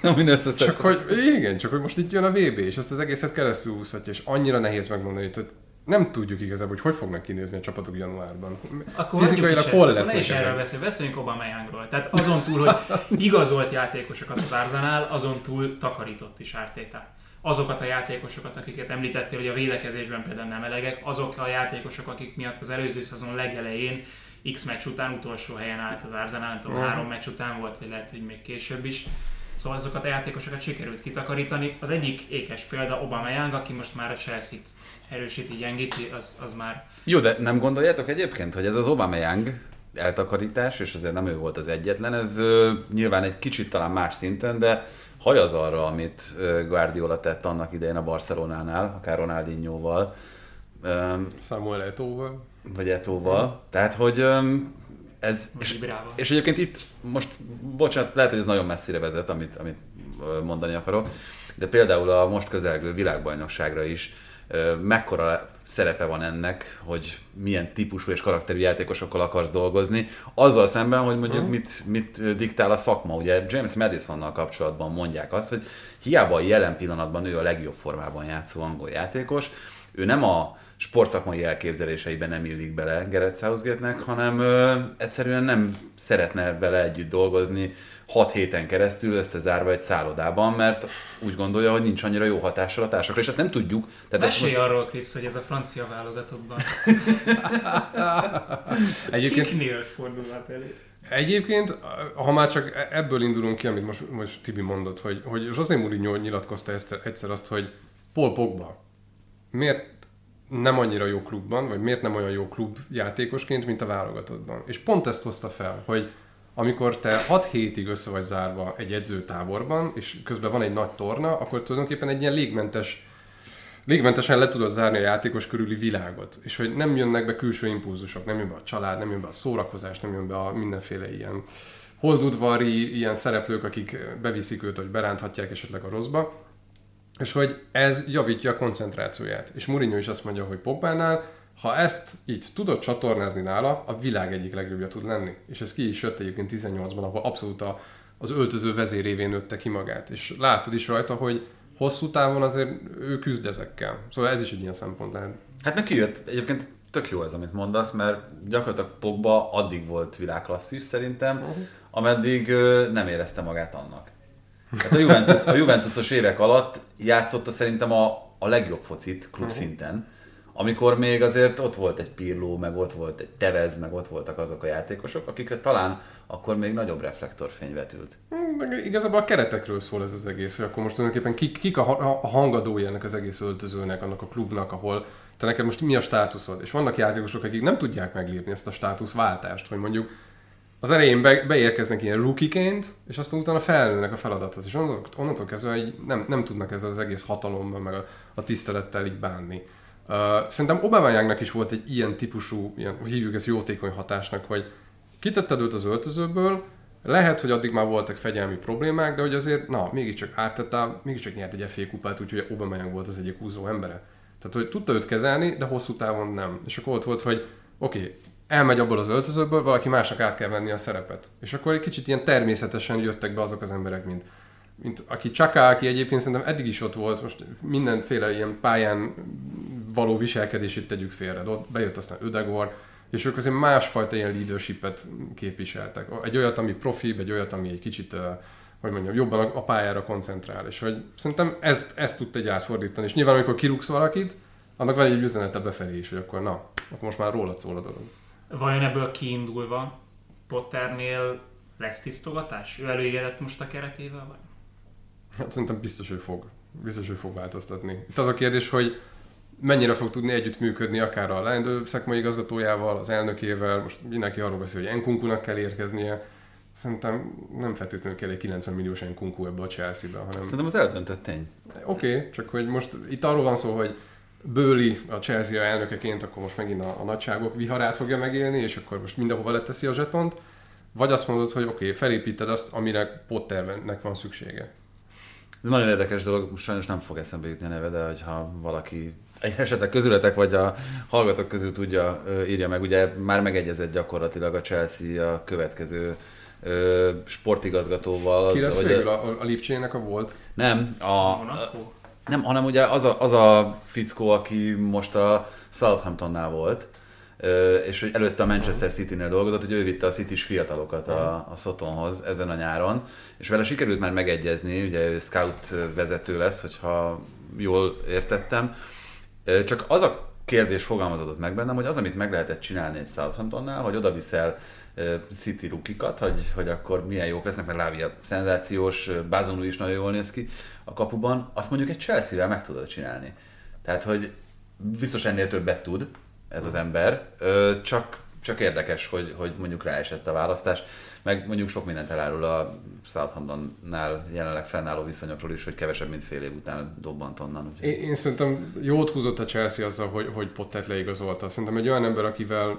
csak hogy, igen, csak hogy most itt jön a VB, és ezt az egészet keresztül úszhatja, és annyira nehéz megmondani, hogy nem tudjuk igazából, hogy hogy fognak kinézni a csapatok januárban. Akkor Fizikailag hol lesznek Ne is erről beszél, beszéljünk Aubameyangról. Tehát azon túl, hogy igazolt játékosokat az Arsenal, azon túl takarított is Ártéta azokat a játékosokat, akiket említettél, hogy a védekezésben például nem elegek, azok a játékosok, akik miatt az előző szezon legelején X meccs után utolsó helyen állt az Arsenal, nem tudom, három meccs után volt, vagy lehet, hogy még később is. Szóval azokat a játékosokat sikerült kitakarítani. Az egyik ékes példa Aubameyang, aki most már a Chelsea-t erősíti, gyengíti, az, az már... Jó, de nem gondoljátok egyébként, hogy ez az Aubameyang eltakarítás, és azért nem ő volt az egyetlen, ez uh, nyilván egy kicsit talán más szinten, de hajaz arra, amit Guardiola tett annak idején a Barcelonánál, akár Ronaldinhoval. Samuel Eto'val. Vagy Eto'val. Tehát, hogy ez, és, és egyébként itt most, bocsánat, lehet, hogy ez nagyon messzire vezet, amit, amit mondani akarok, de például a most közelgő világbajnokságra is mekkora szerepe van ennek, hogy milyen típusú és karakterű játékosokkal akarsz dolgozni, azzal szemben, hogy mondjuk hmm. mit, mit diktál a szakma. Ugye James Madisonnal kapcsolatban mondják azt, hogy hiába a jelen pillanatban ő a legjobb formában játszó angol játékos, ő nem a sportszakmai elképzeléseiben nem illik bele Gerett Southgate-nek, hanem ö, egyszerűen nem szeretne vele együtt dolgozni hat héten keresztül összezárva egy szállodában, mert úgy gondolja, hogy nincs annyira jó hatással a társakra, és ezt nem tudjuk. Tehát Mesélj most... arról, Krisz, hogy ez a francia válogatottban. Egyébként... Kiknél fordulhat elé? Egyébként, ha már csak ebből indulunk ki, amit most, most Tibi mondott, hogy, hogy José Mourinho nyilatkozta egyszer, egyszer azt, hogy Paul Pogba miért nem annyira jó klubban, vagy miért nem olyan jó klub játékosként, mint a válogatottban. És pont ezt hozta fel, hogy amikor te 6 hétig össze vagy zárva egy edzőtáborban, és közben van egy nagy torna, akkor tulajdonképpen egy ilyen légmentes légmentesen le tudod zárni a játékos körüli világot, és hogy nem jönnek be külső impulzusok, nem jön be a család, nem jön be a szórakozás, nem jön be a mindenféle ilyen holdudvari ilyen szereplők, akik beviszik őt, hogy beránthatják esetleg a rosszba, és hogy ez javítja a koncentrációját. És Mourinho is azt mondja, hogy Pogbánál, ha ezt így tudod csatornázni nála, a világ egyik legjobbja tud lenni. És ez ki is jött egyébként 18-ban, ahol abszolút a, az öltöző vezérévén nőtte ki magát. És látod is rajta, hogy hosszú távon azért ő küzd ezekkel. Szóval ez is egy ilyen szempont lehet. Hát meg kijött, egyébként tök jó ez, amit mondasz, mert gyakorlatilag Pogba addig volt világklasszis szerintem, uh-huh. ameddig nem érezte magát annak. Hát a, Juventus, a Juventusos évek alatt játszotta szerintem a, a legjobb focit klub uh-huh. szinten, amikor még azért ott volt egy Pirló, meg ott volt egy Tevez, meg ott voltak azok a játékosok, akikre talán akkor még nagyobb reflektorfény vetült. Hmm, meg igazából a keretekről szól ez az egész, hogy akkor most tulajdonképpen kik, kik a, hangadója ennek az egész öltözőnek, annak a klubnak, ahol te neked most mi a státuszod? És vannak játékosok, akik nem tudják meglépni ezt a státuszváltást, hogy mondjuk az elején be, beérkeznek ilyen rookieként, és aztán utána felnőnek a feladathoz, és onnantól, onnantól kezdve nem, nem tudnak ezzel az egész hatalommal, meg a, a tisztelettel így bánni. Uh, szerintem obama is volt egy ilyen típusú, ilyen, hívjuk ezt jótékony hatásnak, hogy kitetted őt az öltözőből, lehet, hogy addig már voltak fegyelmi problémák, de hogy azért, na, mégiscsak Árteta, mégiscsak nyert egy FA kupát, úgyhogy Aubameyang volt az egyik húzó embere. Tehát, hogy tudta őt kezelni, de hosszú távon nem. És akkor ott volt, hogy oké, okay, elmegy abból az öltözőből, valaki másnak át kell venni a szerepet. És akkor egy kicsit ilyen természetesen jöttek be azok az emberek, mint, mint aki Csaka, aki egyébként szerintem eddig is ott volt, most mindenféle ilyen pályán való viselkedését tegyük félre. De ott bejött aztán Ödegor, és ők azért másfajta ilyen leadershipet képviseltek. Egy olyat, ami profi, egy olyat, ami egy kicsit, hogy mondjam, jobban a pályára koncentrál. És hogy szerintem ezt, ezt tudta egy átfordítani. És nyilván, amikor kirúgsz valakit, annak van egy üzenete befelé is, hogy akkor na, akkor most már rólad szól a dolog. Vajon ebből kiindulva Potternél lesz tisztogatás? Ő elégedett most a keretével? Vagy? Hát szerintem biztos, hogy fog. Biztos, hogy fog változtatni. Itt az a kérdés, hogy mennyire fog tudni együttműködni akár a leendő szakmai igazgatójával, az elnökével, most mindenki arról beszél, hogy Enkunkunak kell érkeznie, Szerintem nem feltétlenül kell egy 90 milliós Enkunku ebbe a Chelsea-be, hanem... Szerintem az eldöntött tény. Oké, okay, csak hogy most itt arról van szó, hogy Bőli a Chelsea elnökeként, akkor most megint a, a nagyságok viharát fogja megélni, és akkor most mindenhova leteszi a zsetont, vagy azt mondod, hogy oké, okay, felépíted azt, amire Potternek van szüksége. Ez nagyon érdekes dolog, most sajnos nem fog eszembe jutni a neve, de hogyha valaki egy esetleg közületek vagy a hallgatók közül tudja, írja meg, ugye már megegyezett gyakorlatilag a Chelsea a következő sportigazgatóval. Ki lesz az, végül a, a Lipcsének a volt? Nem, a, a, nem, hanem ugye az a, az a fickó, aki most a Southamptonnál volt, és hogy előtte a Manchester City-nél dolgozott, hogy ő vitte a city fiatalokat a, a Sotonhoz ezen a nyáron, és vele sikerült már megegyezni, ugye ő scout vezető lesz, hogyha jól értettem, csak az a kérdés fogalmazódott meg bennem, hogy az, amit meg lehetett csinálni egy Southamptonnál, hogy oda viszel City rukikat, hogy, hogy akkor milyen jók lesznek, mert Lávia szenzációs, Bázonú is nagyon jól néz ki a kapuban, azt mondjuk egy Chelsea-vel meg tudod csinálni. Tehát, hogy biztos ennél többet tud ez az ember, csak, csak érdekes, hogy, hogy mondjuk ráesett a választás meg mondjuk sok mindent elárul a Southamptonnál jelenleg fennálló viszonyokról is, hogy kevesebb, mint fél év után dobbant onnan. Úgyhogy... Én, én, szerintem jót húzott a Chelsea azzal, hogy, hogy Pottert leigazolta. Szerintem egy olyan ember, akivel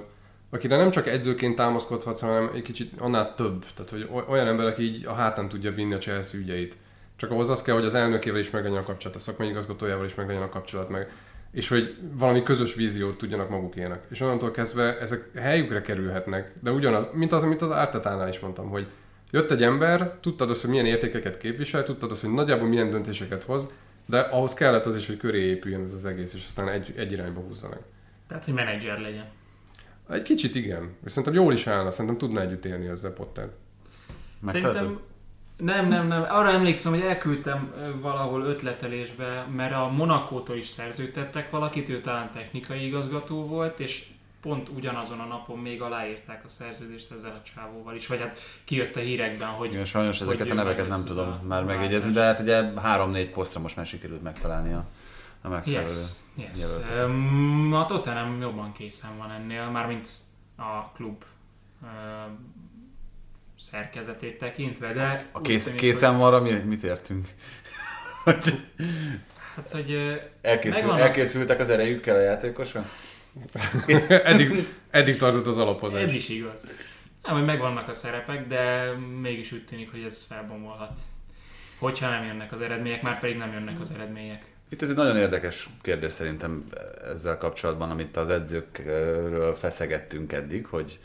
akire nem csak edzőként támaszkodhatsz, hanem egy kicsit annál több. Tehát, hogy olyan ember, aki így a hátán tudja vinni a Chelsea ügyeit. Csak ahhoz az kell, hogy az elnökével is meglegyen a kapcsolat, a szakmai igazgatójával is meglegyen a kapcsolat, meg és hogy valami közös víziót tudjanak magukénak. És onnantól kezdve ezek helyükre kerülhetnek, de ugyanaz, mint az, amit az Ártetánál is mondtam, hogy jött egy ember, tudtad azt, hogy milyen értékeket képvisel, tudtad azt, hogy nagyjából milyen döntéseket hoz, de ahhoz kellett az is, hogy köré épüljön ez az egész, és aztán egy, egy irányba húzzanak. Tehát, hogy menedzser legyen. Egy kicsit igen. És szerintem jól is állna, szerintem tudna együtt élni ezzel Potter. Szerintem nem, nem, nem. Arra emlékszem, hogy elküldtem valahol ötletelésbe, mert a Monakótól is szerződtettek valakit, ő talán technikai igazgató volt, és pont ugyanazon a napon még aláírták a szerződést ezzel a csávóval is, vagy hát kijött a hírekben, hogy Igen, sajnos hogy ezeket a neveket nem tudom már megjegyezni, de hát ugye három-négy posztra most már sikerült megtalálni a, a megfelelő. Yes, yes. jelöltet. Um, a Tottenham jobban készen van ennél, mármint a klub szerkezetét tekintve, de A úgy kész, tűnik, készen van arra, mi, mit értünk? Hogy, hát, hogy Elkészül, Megvannak. elkészültek az erejükkel a játékosok? eddig, eddig tartott az alapozás. ez is igaz. Nem, hogy megvannak a szerepek, de mégis úgy tűnik, hogy ez felbomolhat. Hogyha nem jönnek az eredmények, már pedig nem jönnek az eredmények. Itt ez egy nagyon érdekes kérdés szerintem ezzel kapcsolatban, amit az edzőkről feszegettünk eddig, hogy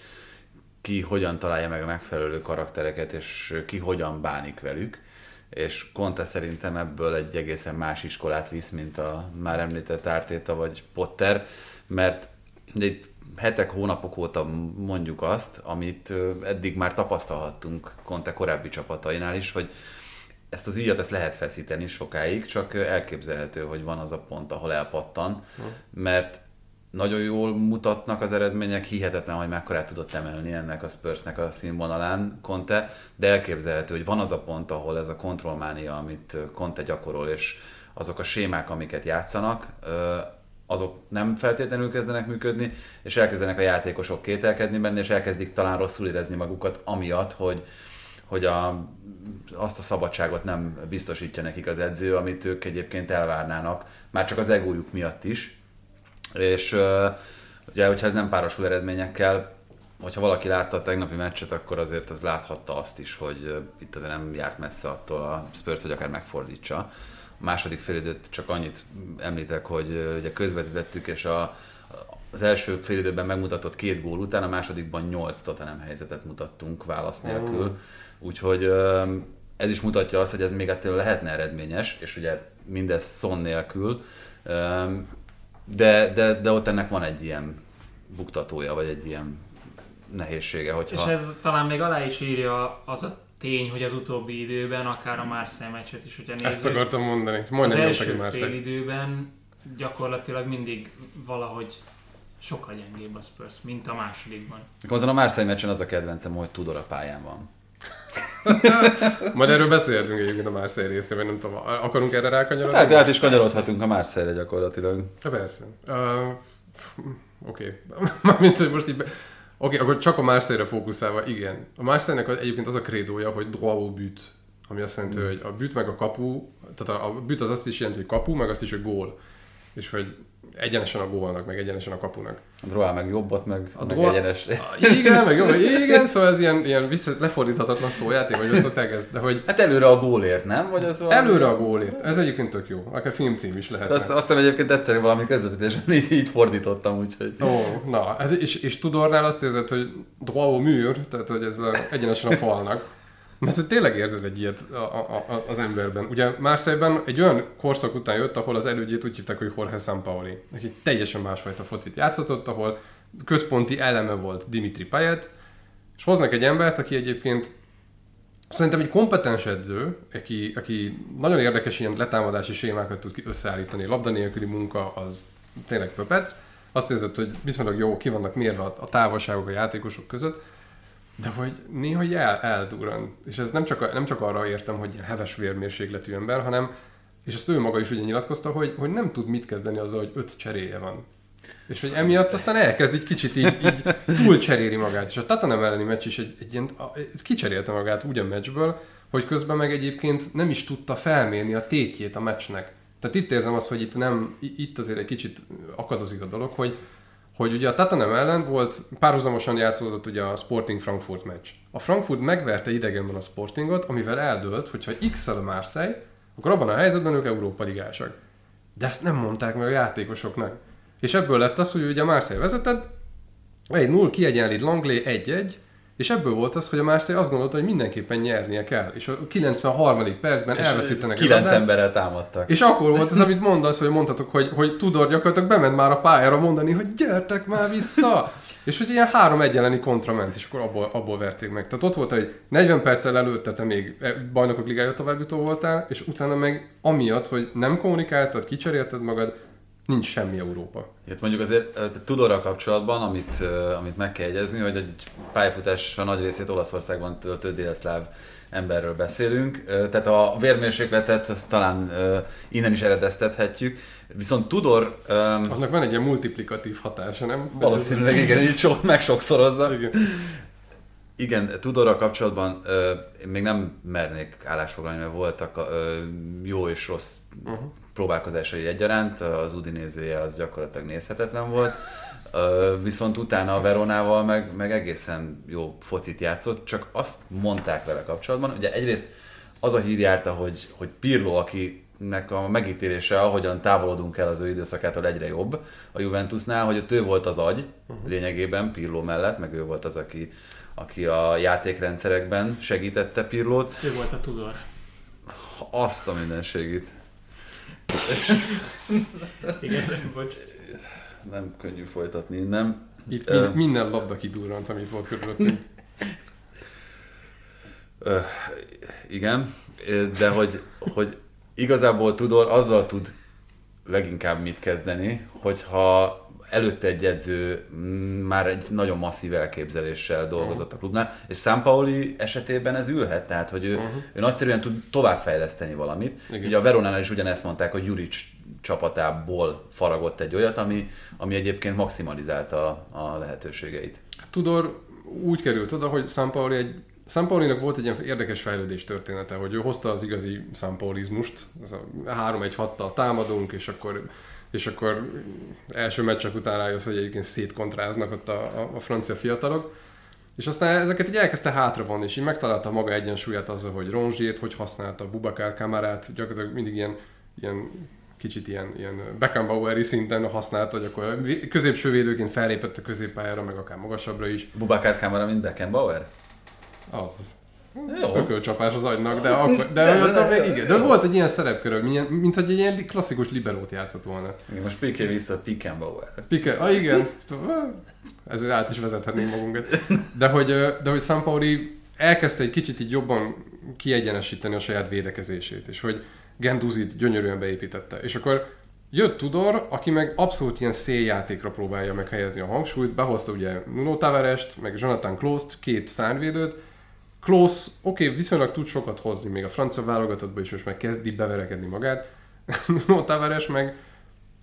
ki hogyan találja meg a megfelelő karaktereket, és ki hogyan bánik velük. És Conte szerintem ebből egy egészen más iskolát visz, mint a már említett Ártéta vagy Potter, mert itt hetek, hónapok óta mondjuk azt, amit eddig már tapasztalhattunk Conte korábbi csapatainál is, hogy ezt az íjat ezt lehet feszíteni sokáig, csak elképzelhető, hogy van az a pont, ahol elpattan, mert nagyon jól mutatnak az eredmények, hihetetlen, hogy mekkorát tudott emelni ennek a Spursnek a színvonalán Conte, de elképzelhető, hogy van az a pont, ahol ez a kontrollmánia, amit Conte gyakorol, és azok a sémák, amiket játszanak, azok nem feltétlenül kezdenek működni, és elkezdenek a játékosok kételkedni benne, és elkezdik talán rosszul érezni magukat, amiatt, hogy, hogy a, azt a szabadságot nem biztosítja nekik az edző, amit ők egyébként elvárnának, már csak az egójuk miatt is. És ugye, hogyha ez nem párosul eredményekkel, hogyha valaki látta a tegnapi meccset, akkor azért az láthatta azt is, hogy itt azért nem járt messze attól a Spurs, hogy akár megfordítsa. A második félidőt csak annyit említek, hogy ugye közvetítettük, és a, az első félidőben megmutatott két gól után, a másodikban nyolc Tottenham helyzetet mutattunk válasz nélkül. Úgyhogy ez is mutatja azt, hogy ez még ettől lehetne eredményes, és ugye mindez szon nélkül, de, de, de ott ennek van egy ilyen buktatója, vagy egy ilyen nehézsége, hogyha... És ez talán még alá is írja az a tény, hogy az utóbbi időben, akár a Marseille meccset is, hogyha nézzük, Ezt akartam mondani. az Majdnem egy első már fél időben gyakorlatilag mindig valahogy sokkal gyengébb a Spurs, mint a másodikban. Azon a Marseille meccsen az a kedvencem, hogy Tudor a pályán van. Majd erről beszélhetünk egyébként a Marseille részében, nem tudom, akarunk erre rákanyarodni? Tehát át is kanyarodhatunk a Marseille gyakorlatilag. Ha persze. Uh, Oké. Okay. Mármint, hogy most így... Be... Oké, okay, akkor csak a Marseille-re fókuszálva, igen. A Marseille-nek az- egyébként az a krédója, hogy droit au but. Ami azt jelenti, hogy a büt meg a kapu, tehát a, a büt az azt is jelenti, hogy kapu, meg azt is, hogy gól. És hogy egyenesen a gólnak, meg egyenesen a kapunak. A Droá meg jobbat, meg, A meg Droá- egyenes. Igen, meg jó, igen, szóval ez ilyen, ilyen vissza, lefordíthatatlan szójáték, vagy szokták ezt, de hogy Hát előre a gólért, nem? Vagy az valami- előre a gólért. Ez egyébként tök jó. Akár filmcím is lehet. Azt, azt hiszem egyébként egyszerű valami közvetítésen így, így fordítottam, úgyhogy... Ó, na, ez, és, és Tudornál azt érzed, hogy droit au mur, tehát hogy ez a, egyenesen a falnak. Mert hogy tényleg érzed egy ilyet a, a, a, az emberben. Ugye Marseille-ben egy olyan korszak után jött, ahol az elődjét úgy hívták, hogy Jorge Sampaoli. Neki teljesen másfajta focit játszott, ahol központi eleme volt Dimitri Payet, és hoznak egy embert, aki egyébként Szerintem egy kompetens edző, aki, aki nagyon érdekes ilyen letámadási sémákat tud összeállítani, labda nélküli munka, az tényleg pöpec. Azt érzed, hogy viszonylag jó ki vannak mérve a távolságok a játékosok között, de hogy néha el, eldurran. És ez nem csak, nem csak arra értem, hogy ilyen heves vérmérsékletű ember, hanem, és ezt ő maga is ugye nyilatkozta, hogy, hogy nem tud mit kezdeni azzal, hogy öt cseréje van. És hogy emiatt aztán elkezd egy kicsit így, így túl cseréli magát. És a Tottenham elleni meccs is egy, egy ilyen, kicserélte magát úgy a meccsből, hogy közben meg egyébként nem is tudta felmérni a tétjét a meccsnek. Tehát itt érzem azt, hogy itt nem, itt azért egy kicsit akadozik a dolog, hogy, hogy ugye a Tottenham ellen volt, párhuzamosan játszódott ugye a Sporting Frankfurt meccs. A Frankfurt megverte idegenben a Sportingot, amivel eldőlt, hogyha x a Marseille, akkor abban a helyzetben ők Európa ligások. De ezt nem mondták meg a játékosoknak. És ebből lett az, hogy ugye Marseille vezetett, 1-0 kiegyenlít Langley 1-1, és ebből volt az, hogy a Marseille azt gondolta, hogy mindenképpen nyernie kell, és a 93. percben elveszítenek Kilenc labdát, emberrel támadtak. és akkor volt az, amit mondasz, vagy mondhatok, hogy, hogy Tudor gyakorlatilag bement már a pályára mondani, hogy gyertek már vissza! és hogy ilyen három egy elleni kontra ment, és akkor abból, abból verték meg. Tehát ott volt, hogy 40 perccel előtte te még e, bajnokok ligája továbbjutó voltál, és utána meg amiatt, hogy nem kommunikáltad, kicserélted magad, nincs semmi Európa. Hát mondjuk azért ö, Tudorral kapcsolatban, amit, ö, amit meg kell jegyezni, hogy egy pályafutás a nagy részét Olaszországban töltő délszláv emberről beszélünk, Ö, tehát a vérmérsékletet azt talán innen is eredeztethetjük, viszont Tudor ö, Annak van egy ilyen multiplikatív hatása, nem? valószínűleg igen, így sok, megsokszorozza. Igen. Igen, Tudorral kapcsolatban ö, én még nem mernék állásfoglalni, mert voltak ö, jó és rossz Uh-huh. Próbálkozásai egyaránt, az Udinézéje az gyakorlatilag nézhetetlen volt, viszont utána a Veronával meg, meg egészen jó focit játszott, csak azt mondták vele kapcsolatban, ugye egyrészt az a hír járta, hogy, hogy Pirlo, akinek a megítélése, ahogyan távolodunk el az ő időszakától egyre jobb a Juventusnál, hogy ott ő volt az agy lényegében Pirlo mellett, meg ő volt az, aki, aki a játékrendszerekben segítette Pirlót. Ő volt a Tudor. Azt a mindenségét. Igen, bocs. Nem könnyű folytatni innen. Itt min- minden labda kidurrant, amit volt körülöttünk. Ö, igen, de hogy, hogy igazából Tudor azzal tud leginkább mit kezdeni, hogyha előtte egy edző mm, már egy nagyon masszív elképzeléssel dolgozott a klubnál, és Sampaoli esetében ez ülhet, tehát hogy ő, Mhm. ő nagyszerűen tud továbbfejleszteni valamit. Igen. Ugye a Veronánál is ugyanezt mondták, hogy Juric csapatából faragott egy olyat, ami, ami egyébként maximalizálta a, a lehetőségeit. Tudor úgy került oda, hogy Sampaoli egy Sampaolinak volt egy ilyen érdekes fejlődés története, hogy ő hozta az igazi Sampaolizmust, ez a 3-1-6-tal támadunk, és akkor, és akkor első meccsek után rájössz, hogy egyébként szétkontráznak ott a, a, a francia fiatalok. És aztán ezeket így elkezdte hátra és így megtalálta maga egyensúlyát azzal, hogy Rongiert, hogy használta, Bubakár kamerát, gyakorlatilag mindig ilyen, ilyen kicsit ilyen, ilyen Beckenbaueri szinten használta, hogy akkor középső védőként fellépett a középpályára, meg akár magasabbra is. Bubakár Kamara, mint Beckenbauer? Az. Jó. Ökölcsapás az agynak, de akkor, de, de, még igen. De volt egy ilyen szerepköröm, mint, mint hogy egy ilyen klasszikus liberót játszott volna. Igen, most Piqué vissza Beckenbauer. Pike, ah igen, ezért át is vezethetnénk magunkat. De hogy, de hogy Sampaoli elkezdte egy kicsit így jobban kiegyenesíteni a saját védekezését, és hogy Genduzit gyönyörűen beépítette. És akkor jött Tudor, aki meg abszolút ilyen széljátékra próbálja meghelyezni a hangsúlyt, behozta ugye Nuno Tavarest, meg Jonathan Klose-t, két szárvédőt, Klose, oké, okay, viszonylag tud sokat hozni, még a francia válogatottban is most meg kezdi beverekedni magát. Nuno Tavares meg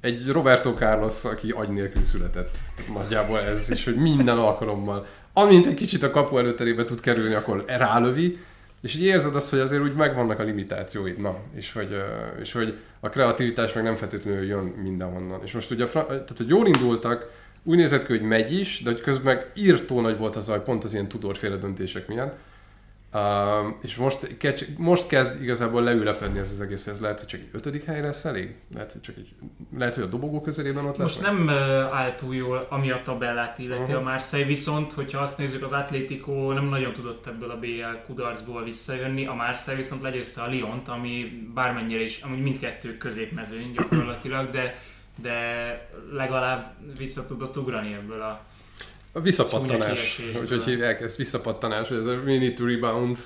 egy Roberto Carlos, aki agy nélkül született. Nagyjából ez, és hogy minden alkalommal, amint egy kicsit a kapu előterébe tud kerülni, akkor rálövi, és így érzed azt, hogy azért úgy megvannak a limitációid, na, és hogy, és hogy a kreativitás meg nem feltétlenül jön mindenhonnan. És most ugye, fra- tehát hogy jól indultak, úgy nézett ki, hogy megy is, de hogy közben meg írtó nagy volt az zaj, pont az ilyen tudorféle döntések miatt. Uh, és most, kecs, most kezd igazából leülepedni ez az egész, hogy ez lehet, hogy csak egy ötödik helyre lesz elég? Lehet, hogy csak egy, lehet, hogy a dobogó közelében ott lesz? Most nem ö, áll túl jól, ami a tabellát illeti Aha. a Marseille, viszont hogyha azt nézzük, az Atlético nem nagyon tudott ebből a BL kudarcból visszajönni, a Marseille viszont legyőzte a Lyont, ami bármennyire is, amúgy mindkettő középmezőny gyakorlatilag, de, de legalább vissza tudott ugrani ebből a A visszapattanás, kiesés, hogy, hogy tudom. hívják ezt, visszapattanás, hogy ez a we need to rebound.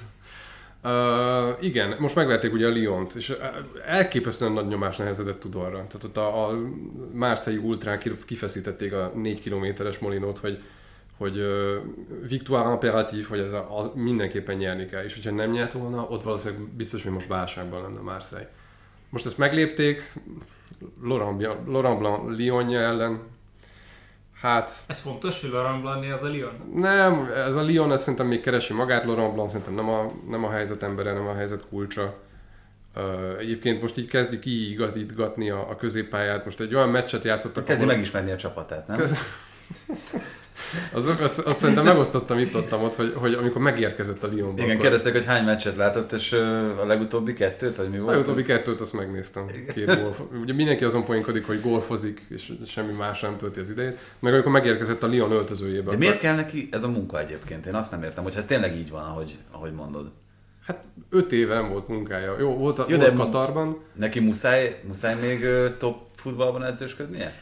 Uh, igen, most megverték ugye a Lyont, és uh, elképesztően nagy nyomás nehezedett Tudorra. Tehát ott a, a Marseille Ultrán kif- kifeszítették a 4 kilométeres molinót, hogy, hogy uh, victoire imperatív, hogy ez a, a, mindenképpen nyerni kell. És hogyha nem nyert volna, ott valószínűleg biztos, hogy most válságban lenne Marseille. Most ezt meglépték, Laurent, Laurent Blanc Lyonja ellen, hát Ez fontos, hogy Laurent Blanc az a Lyon? nem, ez a Lyon ez szerintem még keresi magát, Laurent Blanc szerintem nem a, nem a helyzet embere, nem a helyzet kulcsa. Uh, egyébként most így kezdi kiigazítgatni a, a középpályát, most egy olyan meccset játszottak, Kezdi ahol- megismerni a csapatát, nem? Köz- Az, azt, azt szerintem megosztottam itt ott, ott hogy, hogy amikor megérkezett a Lyonba. Igen, akkor... kérdezték, hogy hány meccset látott, és a legutóbbi kettőt, vagy mi A volt? legutóbbi kettőt azt megnéztem. Két golf. Ugye mindenki azon poénkodik, hogy golfozik, és semmi más nem tölti az idejét. Meg amikor megérkezett a Lyon öltözőjébe. De miért kell neki ez a munka egyébként? Én azt nem értem, hogy ez tényleg így van, ahogy, ahogy mondod. Hát öt éve nem volt munkája. Jó, volt, a, Jó, de volt mu- Katarban. Neki muszáj, muszáj még top futballban edzősködnie?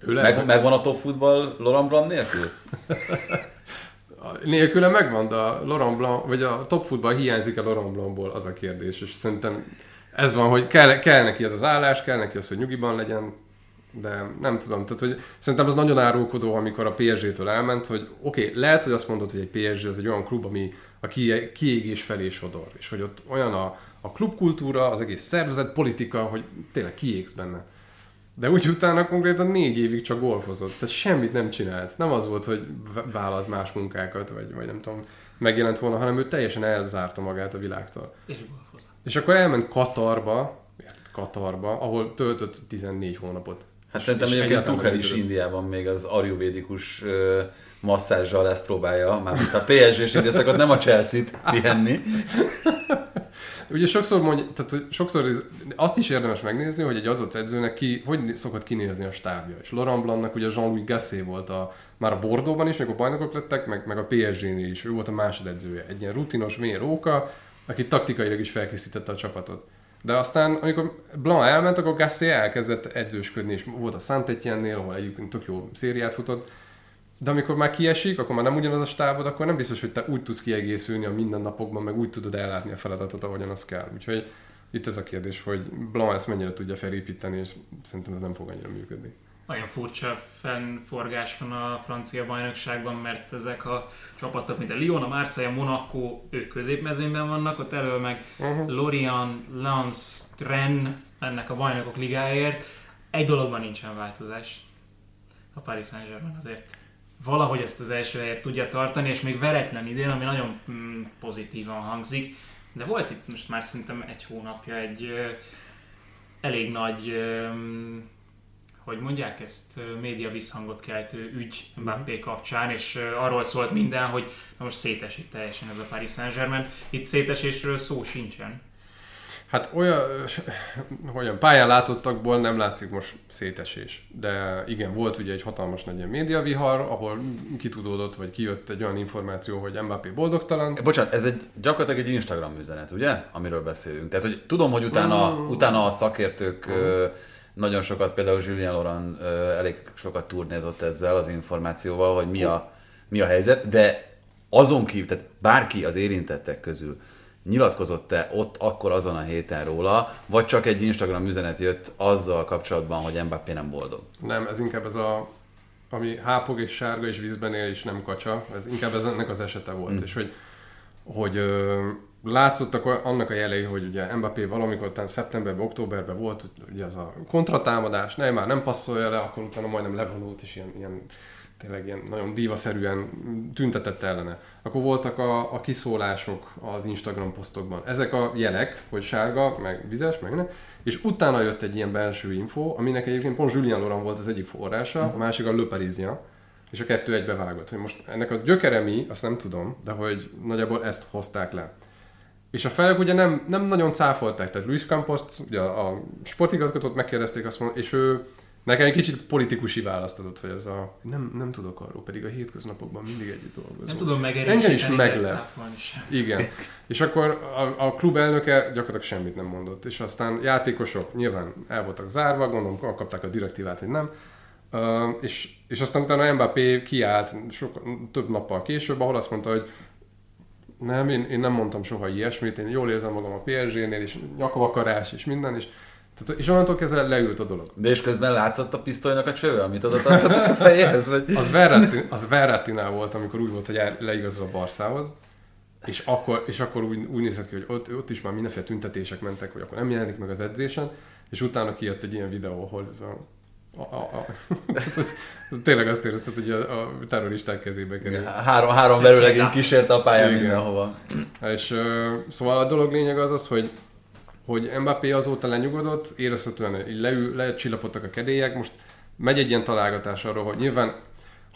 Ő lehet, Meg, megvan a top futball Laurent Blanc nélkül? Nélküle megvan, de a Laurent Blanc, vagy a top futball hiányzik a Laurent Blancból, az a kérdés. És szerintem ez van, hogy kell, kell neki ez az állás, kell neki az, hogy nyugiban legyen, de nem tudom, tehát hogy szerintem az nagyon árulkodó, amikor a PSG-től elment, hogy oké, okay, lehet, hogy azt mondod, hogy egy PSG az egy olyan klub, ami a kiégés felé sodor, és hogy ott olyan a, a klubkultúra, az egész szervezet, politika, hogy tényleg kiégsz benne. De úgy utána konkrétan négy évig csak golfozott, tehát semmit nem csinált. Nem az volt, hogy vállalt más munkákat, vagy, vagy nem tudom, megjelent volna, hanem ő teljesen elzárta magát a világtól. És golfozott. És akkor elment Katarba, érted, Katarba, ahol töltött 14 hónapot. Hát És- szerintem egyébként Tuchel is. Indiában még az arjuvédikus ö, masszázsal ezt próbálja, mármint a PSG-s időszakot, nem a Chelsea-t pihenni. Ugye sokszor mondja, tehát sokszor ez, azt is érdemes megnézni, hogy egy adott edzőnek ki, hogy szokott kinézni a stábja. És Laurent Blancnak ugye Jean-Louis Gasset volt a, már a Bordóban is, amikor bajnokok lettek, meg, meg a PSG-nél is. Ő volt a másodedzője. Egy ilyen rutinos, mély róka, aki taktikailag is felkészítette a csapatot. De aztán, amikor Blanc elment, akkor Gasset elkezdett edzősködni, és volt a saint ahol egyébként tök jó szériát futott. De amikor már kiesik, akkor már nem ugyanaz a stábod, akkor nem biztos, hogy te úgy tudsz kiegészülni a mindennapokban, meg úgy tudod ellátni a feladatot, ahogyan az kell. Úgyhogy itt ez a kérdés, hogy Blanc ezt mennyire tudja felépíteni, és szerintem ez nem fog annyira működni. Nagyon furcsa fennforgás van a francia bajnokságban, mert ezek a csapatok, mint a Lyon, a Marseille, a Monaco, ők középmezőnyben vannak, ott elől meg Uh-huh. Lorient, Lens, Rennes ennek a bajnokok ligáért. Egy dologban nincsen változás. A Paris Saint-Germain azért valahogy ezt az első helyet tudja tartani, és még veretlen idén, ami nagyon mm, pozitívan hangzik. De volt itt most már szerintem egy hónapja egy ö, elég nagy, ö, hogy mondják ezt, ö, média visszhangot keltő ügy Mbappé kapcsán, és ö, arról szólt minden, hogy na most szétesik teljesen ez a Paris Saint-Germain. Itt szétesésről szó sincsen. Hát olyan, olyan pályán látottakból nem látszik most szétesés. De igen, volt ugye egy hatalmas nagy médiavihar, ahol kitudódott, vagy kijött egy olyan információ, hogy Mbappé boldogtalan. Bocsánat, ez egy gyakorlatilag egy Instagram üzenet, ugye? Amiről beszélünk. Tehát, hogy tudom, hogy utána, Mm. utána a szakértők ö, nagyon sokat, például Julien Laurent ö, elég sokat turnézott ezzel az információval, hogy mi a, mi a helyzet, de azon kívül, tehát bárki az érintettek közül nyilatkozott-e ott akkor azon a héten róla, vagy csak egy Instagram üzenet jött azzal kapcsolatban, hogy Mbappé nem boldog? Nem, ez inkább ez a, ami hápog és sárga és vízben él és nem kacsa, ez inkább ez ennek az esete volt. Mm. És hogy, hogy ö, látszottak annak a jelei, hogy ugye Mbappé valamikor talán szeptemberben, októberben volt ugye az a kontratámadás, ne, már nem passzolja le, akkor utána majdnem levonult, és ilyen, ilyen tényleg ilyen nagyon dívaszerűen tüntetett ellene. Akkor voltak a, a kiszólások az Instagram posztokban. Ezek a jelek, hogy sárga, meg vizes, meg ne, és utána jött egy ilyen belső info, aminek egyébként pont Julien Laurent volt az egyik forrása, a másik a Parisien, és a kettő egybe vágott. Hogy most ennek a gyökere mi, azt nem tudom, de hogy nagyjából ezt hozták le. És a felek ugye nem, nem nagyon cáfolták, tehát Luis campos ugye a, a sportigazgatót megkérdezték, azt mondta, és ő nekem egy kicsit politikusi választ adott, hogy ez a nem, nem tudok arról, pedig a hétköznapokban mindig együtt dolgozom. Nem tudom Engem megerősíteni, is de meglep. Igen. És akkor a, a klub elnöke gyakorlatilag semmit nem mondott. És aztán játékosok nyilván el voltak zárva, gondolom kapták a direktívát, hogy nem. Uh, és, és aztán utána Mbappé kiállt sok, több nappal később, ahol azt mondta, hogy nem, én, én nem mondtam soha ilyesmit, én jól érzem magam a PSG-nél, és nyakavakarás, és minden, és, tehát, és onnantól kezdve leült a dolog. De és közben látszott a pisztolynak a cső, amit oda tartott a fejéhez? Vagy? Az Verratti, az Verrattinál volt, amikor úgy volt, hogy el- leigazol a Barszához, és akkor, és akkor úgy, úgy nézett ki, hogy ott, ott is már mindenféle tüntetések mentek, hogy akkor nem jelenik meg az edzésen, és utána kijött egy ilyen videó, ahol ez a, a, a, a tényleg azt érezted, hogy a, a terroristák kezébe kerül. Három, három verőlegény kísérte a pályán Igen. mindenhova. És ö, szóval a dolog lényeg az az, hogy hogy Mbappé azóta lenyugodott, érezhetően így lecsillapodtak a kedélyek, most megy egy ilyen találgatás arról, hogy nyilván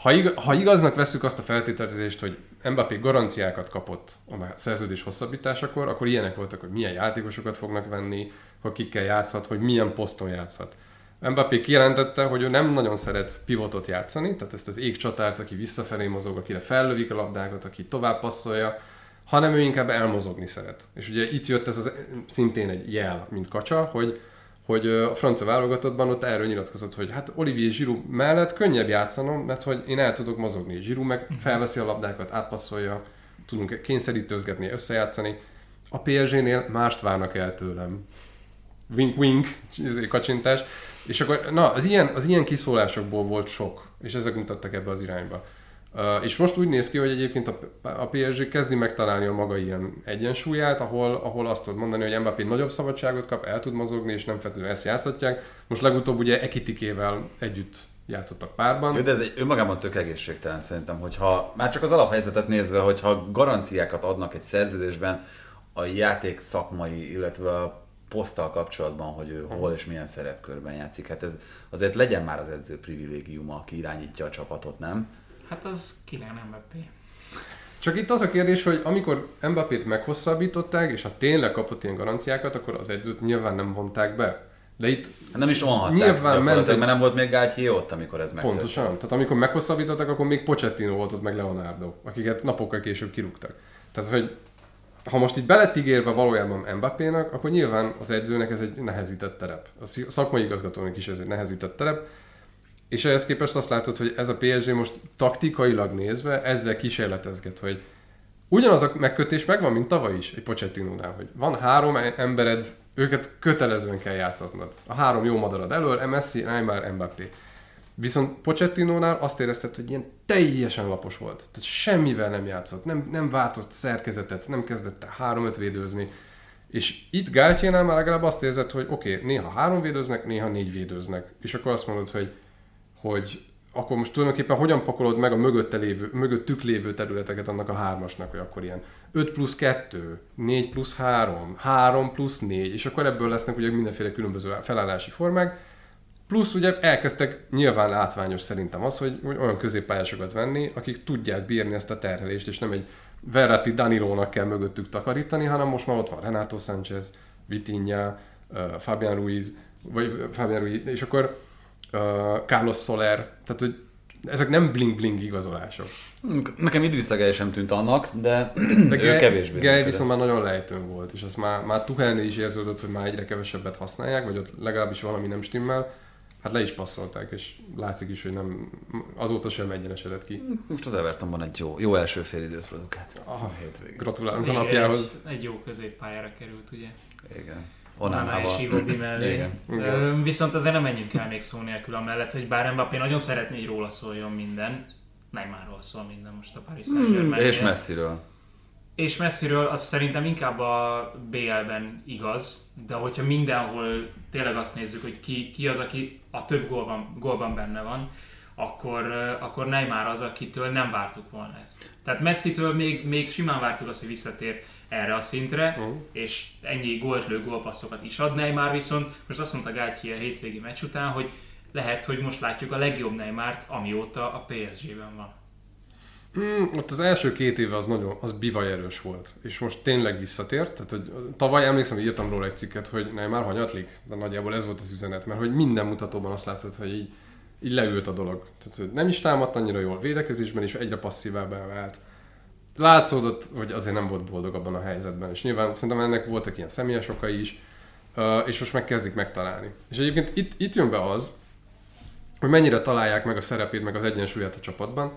Ha, igaz, ha igaznak veszük azt a feltételezést, hogy Mbappé garanciákat kapott a szerződés hosszabbításakor, akkor ilyenek voltak, hogy milyen játékosokat fognak venni, hogy kikkel játszhat, hogy milyen poszton játszhat. Mbappé kijelentette, hogy ő nem nagyon szeret pivotot játszani, tehát ezt az égcsatárt, aki visszafelé mozog, akire fellövik a labdákat, aki tovább passzolja, hanem ő inkább elmozogni szeret. És ugye itt jött ez az, szintén egy jel, mint kacsa, hogy, hogy a francia válogatottban ott erről nyilatkozott, hogy hát Olivier Giroud mellett könnyebb játszanom, mert hogy én el tudok mozogni. Giroud meg mhm. felveszi a labdákat, átpasszolja, tudunk kényszerítőzgetni, összejátszani. A PSG-nél mást várnak el tőlem. Wink wink, kacsintás. És akkor, na, az ilyen, az ilyen kiszólásokból volt sok, és ezek mutattak ebbe az irányba. Uh, és most úgy néz ki, hogy egyébként a, PSG kezdi megtalálni a maga ilyen egyensúlyát, ahol, ahol azt tud mondani, hogy Mbappé nagyobb szabadságot kap, el tud mozogni, és nem feltétlenül ezt játszhatják. Most legutóbb ugye Ekitikével együtt játszottak párban. Jó, de ez egy önmagában tök egészségtelen szerintem, hogyha már csak az alaphelyzetet nézve, hogyha garanciákat adnak egy szerződésben a játék szakmai, illetve a poszttal kapcsolatban, hogy ő hol és milyen szerepkörben játszik. Hát ez azért legyen már az edző privilégiuma, aki irányítja a csapatot, nem? Hát az Kylian Mbappé. Csak itt az a kérdés, hogy amikor Mbappét meghosszabbították, és ha tényleg kapott ilyen garanciákat, akkor az edzőt nyilván nem vonták be. De itt hát nem is vonhatták nyilván ment, mert nem volt még Gátyé ott, amikor ez megtörtént. Pontosan. Tehát amikor meghosszabbítottak, akkor még Pochettino volt ott, meg Leonardo, akiket napokkal később kirúgtak. Tehát, hogy ha most itt belett ígérve valójában Mbappénak, akkor nyilván az edzőnek ez egy nehezített terep. A szakmai igazgatónak is ez egy nehezített terep. És ehhez képest azt látod, hogy ez a PSG most taktikailag nézve ezzel kísérletezget, hogy ugyanaz a megkötés megvan, mint tavaly is egy Pochettinónál, hogy van három embered, őket kötelezően kell játszatnod. A három jó madarad elől, Messi, Neymar, Mbappé. Viszont Pochettinónál azt érezted, hogy ilyen teljesen lapos volt. Tehát semmivel nem játszott, nem, nem váltott szerkezetet, nem kezdett három-öt védőzni. És itt Gáltyénál már legalább azt érzed, hogy oké, okay, néha három védőznek, néha négy védőznek. És akkor azt mondod, hogy, hogy akkor most tulajdonképpen hogyan pakolod meg a mögötte lévő, mögöttük lévő területeket annak a hármasnak, hogy akkor ilyen 5 plusz 2, 4 plusz 3, 3 plusz 4, és akkor ebből lesznek ugye mindenféle különböző felállási formák, Plusz ugye elkezdtek nyilván látványos szerintem az, hogy olyan középpályásokat venni, akik tudják bírni ezt a terhelést, és nem egy Verratti Danilónak kell mögöttük takarítani, hanem most már ott van Renato Sanchez, Vitinha, Fabian Ruiz, vagy Fabian Ruiz, és akkor uh, Carlos Soler, tehát hogy ezek nem bling-bling igazolások. Nekem Gely sem tűnt annak, de, de ő kevésbé. Gely viszont már nagyon lejtőn volt, és azt már, már Tuchelnél is érződött, hogy már egyre kevesebbet használják, vagy ott legalábbis valami nem stimmel Hát le is passzolták, és látszik is, hogy nem, azóta sem egyenesedett ki. Most az Evertonban egy jó, jó első időt produkált a hétvégén. Gratulálunk a napjához. Egy, egy jó középpályára került, ugye? Igen. Onnan és Ivodi mellé. Igen. Igen. Viszont azért nem menjünk el még szó nélkül amellett, hogy bár Mbappé nagyon szeretné, hogy róla szóljon minden. Neymarról szól minden most a Paris Saint-Germain. Hmm, és messziről. És messziről az szerintem inkább a BL-ben igaz, de hogyha mindenhol tényleg azt nézzük, hogy ki, ki az, aki a több gólban, gólban benne van, akkor, akkor Neymar az, akitől nem vártuk volna ezt. Tehát Messi-től még, még simán vártuk azt, hogy visszatér erre a szintre, uh-huh. és ennyi gólt lő, gólpasszokat is ad Neymar, viszont most azt mondta Gátyi a hétvégi meccs után, hogy lehet, hogy most látjuk a legjobb Neymart, amióta a PSG-ben van. Mm, ott az első két éve az nagyon, az bivaj erős volt, és most tényleg visszatért. Tehát, hogy tavaly emlékszem, hogy írtam róla egy cikket, hogy nem már hanyatlik, de nagyjából ez volt az üzenet, mert hogy minden mutatóban azt láttad, hogy így, így leült a dolog. Tehát, hogy nem is támadt annyira jól védekezésben, és egyre passzívábbá vált. Látszódott, hogy azért nem volt boldog abban a helyzetben, és nyilván szerintem ennek voltak ilyen személyes okai is, és most meg kezdik megtalálni. És egyébként itt, itt jön be az, hogy mennyire találják meg a szerepét, meg az egyensúlyát a csapatban,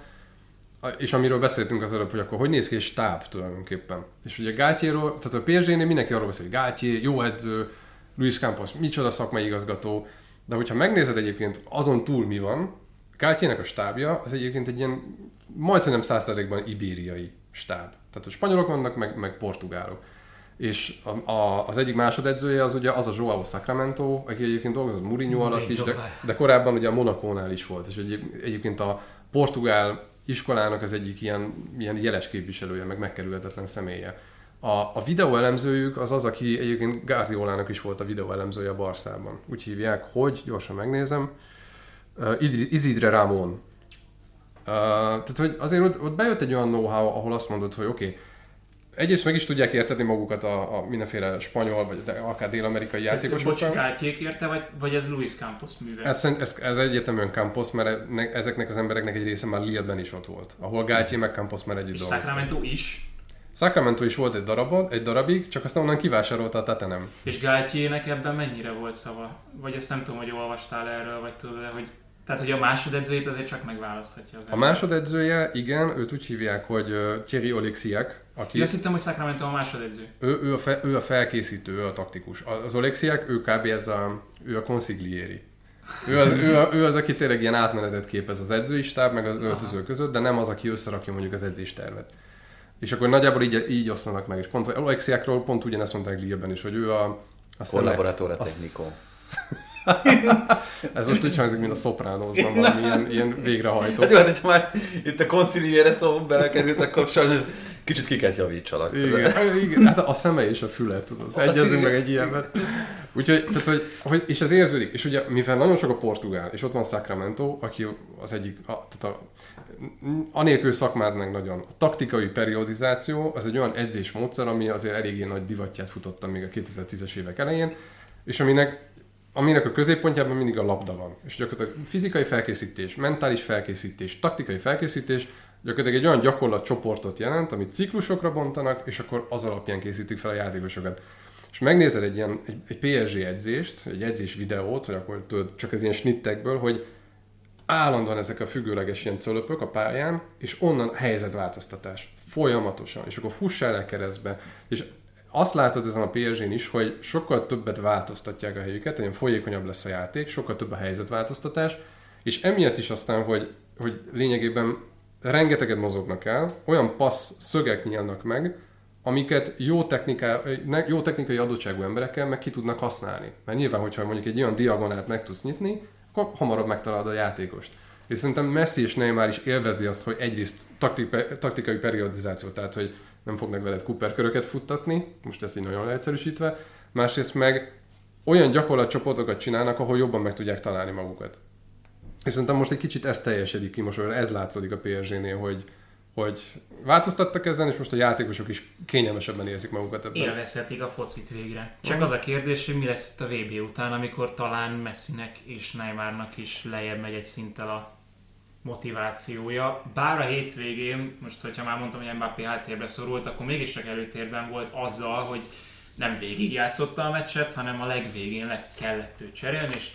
és amiről beszéltünk az előbb, hogy akkor hogy néz ki egy stáb tulajdonképpen. És ugye Gátyéról, tehát a PSG-nél mindenki arról beszél, hogy Gátyé, jó edző, Luis Campos, micsoda szakmai igazgató, de hogyha megnézed egyébként azon túl mi van, Gátyének a stábja az egyébként egy ilyen majdnem százszerékban ibériai stáb. Tehát a spanyolok vannak, meg, meg portugálok. És a, a, az egyik másodedzője az ugye az a Joao Sacramento, aki egyébként dolgozott Mourinho alatt is, de, de korábban ugye a Monakónál is volt, és egy, egyébként a portugál iskolának az egyik ilyen, ilyen jeles képviselője, meg megkerülhetetlen személye. A, a videóelemzőjük az az, aki egyébként Guardiolának is volt a videóelemzője a Barszában. Úgy hívják, hogy, gyorsan megnézem, Izidre Ramon. Tehát, hogy azért ott, ott bejött egy olyan know-how, ahol azt mondod, hogy oké, okay, egyrészt meg is tudják érteni magukat a, a mindenféle spanyol, vagy de akár dél-amerikai Ez játékosokkal. Bocs Gátyék érte, vagy, vagy ez Luis Campos műve? Ez, ez, ez egyértelműen Campos, mert ne- ezeknek az embereknek egy része már Lille-ben is ott volt, ahol Gátyé meg Campos már együtt dolgoztak. Sacramento is. Sacramento is volt egy darabon, egy darabig, csak aztán onnan kivásárolta a Tatanem. És Gátyének ebben mennyire volt szava? Vagy ezt nem tudom, hogy olvastál erről, vagy tudod hogy... Tehát, hogy a másodedzőjét azért csak megválaszthatja az A másodedzője, igen, őt úgy hívják, hogy ö, Thierry Oleksiak, aki Én azt hittem, hogy Sacramento a másodedző. ő, ő, a fe, ő a felkészítő, ő a taktikus. Az Oleksiak, ő kb. ez a, ő a consiglieri. Ő az, ő, a, ő az, aki tényleg ilyen átmenetet képez az edzői stáb, meg az öltöző között, de nem az, aki összerakja mondjuk az edzéstervet. És akkor nagyjából így, így oszlanak meg. És pont Oleksiakról pont ugyanezt mondták Lille-ben is, hogy ő a, a a technico. Ez most úgy hangzik, mint a Sopranosban valami ilyen, ilyen végrehajtó. Hát jó, hát hogyha már itt a conciliére szó belekerült, akkor sajnos kicsit kiket javítsalak. Igen, igen, hát a szeme és a füle, tudod. Egyezünk meg egy ilyenben. Úgyhogy, tehát, hogy, hogy, és ez érződik. És ugye, mivel nagyon sok a portugál, és ott van Sacramento, aki az egyik, a, tehát a, anélkül szakmáznak nagyon. A taktikai periodizáció az egy olyan edzésmódszer, ami azért eléggé nagy divatját futotta még a 2010-es évek elején, és aminek aminek a középpontjában mindig a labda van. És gyakorlatilag fizikai felkészítés, mentális felkészítés, taktikai felkészítés, gyakorlatilag egy olyan gyakorlatcsoportot jelent, amit ciklusokra bontanak, és akkor az alapján készítik fel a játékosokat. És megnézed egy ilyen egy, egy PSG edzést, egy edzés videót, vagy akkor tudod, csak az ilyen snittekből, hogy állandóan ezek a függőleges ilyen cölöpök a pályán, és onnan helyzetváltoztatás. Folyamatosan. És akkor fussál el keresztbe. És azt látod ezen a PSG-n is, hogy sokkal többet változtatják a helyüket, olyan folyékonyabb lesz a játék, sokkal több a helyzetváltoztatás, és emiatt is aztán, hogy, hogy lényegében rengeteget mozognak el, olyan passz szögek nyílnak meg, amiket jó, techniká, jó technikai adottságú emberekkel meg ki tudnak használni. Mert nyilván, hogyha mondjuk egy olyan diagonált meg tudsz nyitni, akkor hamarabb megtalálod a játékost. És szerintem Messi és Neymar is élvezi azt, hogy egyrészt taktik, taktikai periodizáció, tehát hogy nem fognak veled kuperköröket futtatni, most ezt így nagyon leegyszerűsítve, másrészt meg olyan gyakorlatcsoportokat csinálnak, ahol jobban meg tudják találni magukat. És szerintem most egy kicsit ez teljesedik ki, most ez látszódik a PSG-nél, hogy, hogy változtattak ezen, és most a játékosok is kényelmesebben érzik magukat ebben. Élvezhetik a focit végre. Csak az a kérdés, hogy mi lesz itt a VB után, amikor talán Messinek és Neymarnak is lejjebb megy egy szinttel a motivációja. Bár a hétvégén, most hogyha már mondtam, hogy Mbappé háttérbe szorult, akkor mégiscsak előtérben volt azzal, hogy nem végig játszotta a meccset, hanem a legvégén le kellett őt cserélni, és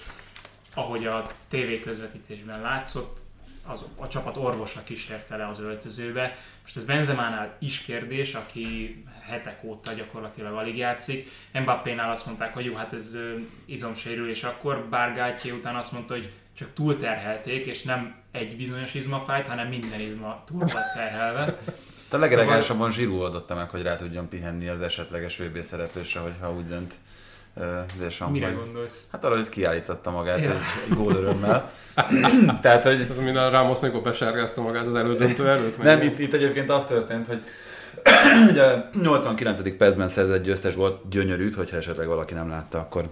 ahogy a TV közvetítésben látszott, az, a csapat orvosa kísérte le az öltözőbe. Most ez Benzemánál is kérdés, aki hetek óta gyakorlatilag alig játszik. Mbappénál azt mondták, hogy jó, hát ez izomsérülés akkor, bár Gátyé után azt mondta, hogy csak túlterhelték, és nem egy bizonyos izmafájt, hanem minden izma túl volt terhelve. A legelegásabban Zsirú oldotta meg, hogy rá tudjon pihenni az esetleges VB szereplősre, hogyha úgy dönt uh, Deschamps. Mire hogy- gondolsz? Hát arra, hogy kiállította magát Ja. egy, gól örömmel. Tehát, hogy Ez, mint a Ramos, amikor besárgázta magát az elődöntő előtt. nem, itt, itt egyébként az történt, hogy ugye 89. percben szerzett győztes gólt, gyönyörűt, hogyha esetleg valaki nem látta, akkor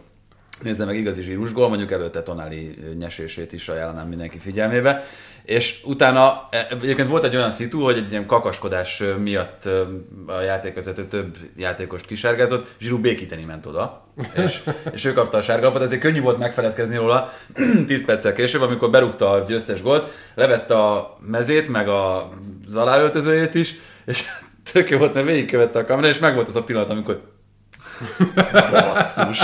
nézze meg igazi zsírus gól, mondjuk előtte Tonali nyesését is ajánlanám mindenki figyelmébe. És utána e, egyébként volt egy olyan szitu, hogy egy ilyen kakaskodás miatt a játékvezető több játékost kisárgázott, Zsirú békíteni ment oda, és, és ő kapta a sárgalapot, ezért könnyű volt megfeledkezni róla 10 perccel később, amikor berúgta a győztes gólt, levette a mezét, meg a, aláöltözőjét is, és tök jó volt, mert végigkövette a kamera, és meg volt az a pillanat, amikor basszus.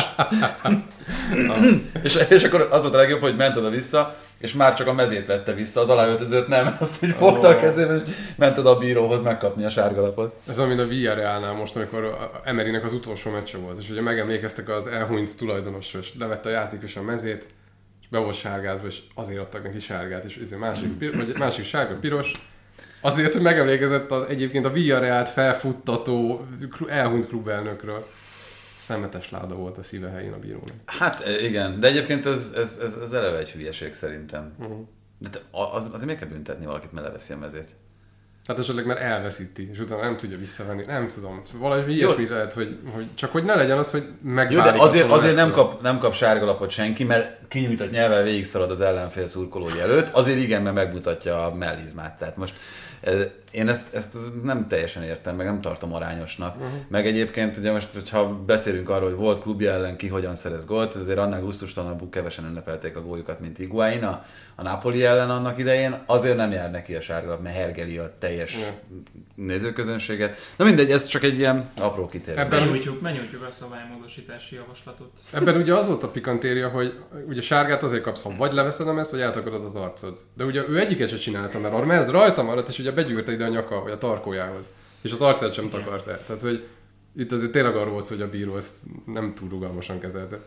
És, és akkor az volt a legjobb, hogy ment oda-vissza, és már csak a mezét vette vissza, az aláöltözőt nem, azt úgy fogta a Ó. kezében, és ment oda a bíróhoz megkapni a sárgalapot. Ez olyan, mint a Villarrealnál most, amikor a Emerynek az utolsó meccse volt, és ugye megemlékeztek az elhunyt tulajdonosra, és levette a játékos a mezét, és be volt sárgázva, és azért adtak neki sárgát, és ez másik, pir- vagy másik sárga, piros, azért, hogy megemlékezett az egyébként a Villarrealt felfuttató elhunyt klubelnökről. Szemetes láda volt a szíve helyén a bírónak. Hát e, igen, de egyébként ez, ez, ez, ez eleve egy hülyeség szerintem. Uh-huh. De te, az, azért miért kell büntetni valakit, mert leveszi a mezét? Hát esetleg már elveszíti, és utána nem tudja visszavenni. Nem tudom. Valahogy ilyesmi lehet, hogy, hogy, csak hogy ne legyen az, hogy Jó, megválik de azért, azért nem, kap, nem kap sárgalapot senki, mert kinyújtott nyelven végigszalad az ellenfél szurkolói előtt, azért igen, mert megmutatja a mellizmát. Tehát most ez, én ezt, ezt nem teljesen értem, meg nem tartom arányosnak. Uh-huh. Meg egyébként, ugye most, hogyha beszélünk arról, hogy volt klubja ellen ki hogyan szerez gólt, azért annál gusztustalanabbul kevesen ünnepelték a góljukat, mint Iguain a, a Napoli ellen annak idején. Azért nem jár neki a sárgalap, mert hergeli a teljes nézőközönséget. Na mindegy, ez csak egy ilyen apró kitérő. Ebben- Benyújtjuk, benyújtjuk a szabálymódosítási javaslatot. Ebben ugye az volt a pikantéria, hogy ugye sárgát azért kapsz, ha vagy leveszed ezt, vagy eltakarod az arcod. De ugye ő egyiket se csinálta, mert a mez rajta maradt, és ugye begyűrte ide a nyaka, vagy a tarkójához. És az arcát sem takart el. Tehát, hogy itt azért tényleg arról volt, hogy a bíró ezt nem túl rugalmasan kezelte.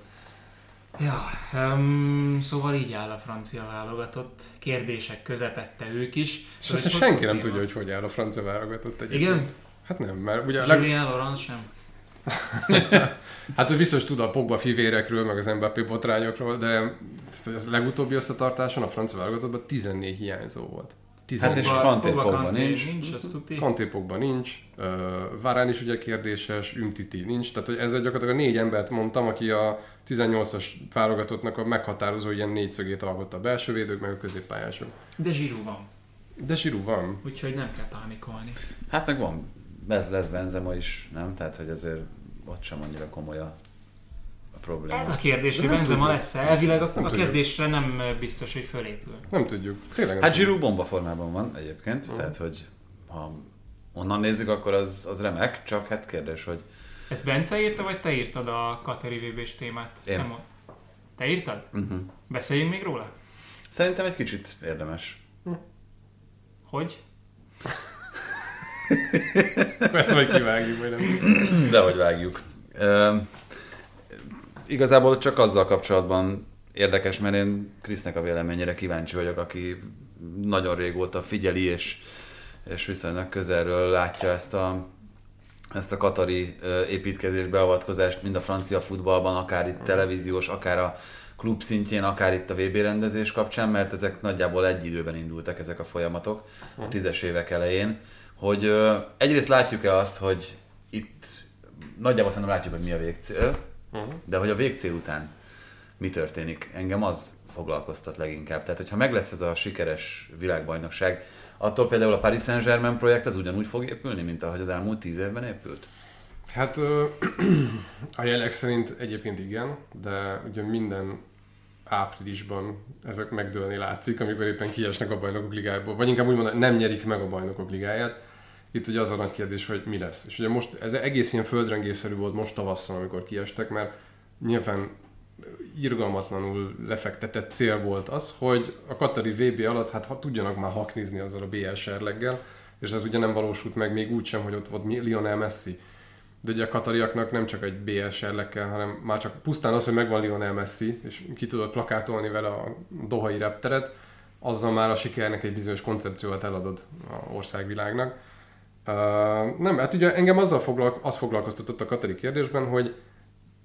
Ja, um, szóval így áll a francia válogatott. Kérdések közepette ők is. És Szóval egy senki nem tudja, hogy hogy áll a francia válogatott egyébként. Igen? Hát nem, mert ugye leg... Julien Laurent sem. Hát ő biztos tud a Pogba fivérekről, meg az Mbappé botrányokról, de az legutóbbi összetartáson a francia válogatottban 14 hiányzó volt. 14. Hát és Pogba- Kanté Pogba Pogba Kanté nincs. nincs, azt tudti. Kanté Pogba nincs, uh, Várán is ugye kérdéses, Ümtiti nincs, tehát hogy ezzel gyakorlatilag a négy embert mondtam, aki a 18-as válogatottnak a meghatározó ilyen négyszögét alkotta a belső védők, meg a középpályások. De Zsirú van, De Zsirú van. úgyhogy nem kell pánikolni. Hát meg van, ez lesz Benzema is, nem? Tehát, hogy azért ott sem annyira komoly a probléma. Ez a kérdés, hogy Benzema lesz elvileg, a, Nem a kezdésre nem biztos, hogy fölépül. Nem tudjuk. Tényleg Hát. Giroud bomba formában van egyébként, Mhm. tehát hogy ha onnan nézzük, akkor az, az remek, csak hát kérdés, hogy Ezt Bence írta, vagy te írtad a Kateri vb témát? Én. Nem Te írtad? uh-huh. Beszéljünk még róla? szerintem egy kicsit érdemes. Hogy? Persze, hogy kivágjuk, vagy nem. De hogy vágjuk. Uh, igazából csak azzal kapcsolatban érdekes, mert én Krisznek a véleményére kíváncsi vagyok, aki nagyon régóta figyeli és, és viszonylag közelről látja ezt a, ezt a katari építkezés beavatkozást, mind a francia futballban, akár itt televíziós, akár a klub szintjén, akár itt a VB rendezés kapcsán, mert ezek nagyjából egy időben indultak ezek a folyamatok a tízes évek elején, hogy egyrészt látjuk-e azt, hogy itt nagyjából szerintem látjuk, hogy mi a végcél, Uh-huh. de hogy a végcél után mi történik, engem az foglalkoztat leginkább. Tehát, hogyha meg lesz ez a sikeres világbajnokság, attól például a Paris Saint-Germain projekt az ugyanúgy fog épülni, mint ahogy az elmúlt tíz évben épült? Hát ö, a jelek szerint egyébként igen, de ugye minden áprilisban ezek megdőlni látszik, amikor éppen kiesnek a bajnokok ligájából, vagy inkább úgy mondom, nem nyerik meg a bajnokok ligáját. Itt ugye az a nagy kérdés, hogy mi lesz. És ugye most ez egész ilyen földrengésszerű volt most tavasszal, amikor kiestek, mert nyilván irgalmatlanul lefektetett cél volt az, hogy a Katari VB alatt hát ha tudjanak már haknizni azzal a BL serleggel, és ez ugye nem valósult meg még úgy sem, hogy ott volt Lionel Messi. De ugye a katariaknak nem csak egy BL serlekkel, hanem már csak pusztán az, hogy megvan Lionel Messi, és ki tudod plakátolni vele a dohai repteret, azzal már a sikernek egy bizonyos koncepciót eladod a országvilágnak. Nem, hát ugye engem azzal foglalko- az foglalkoztatott a katari kérdésben, hogy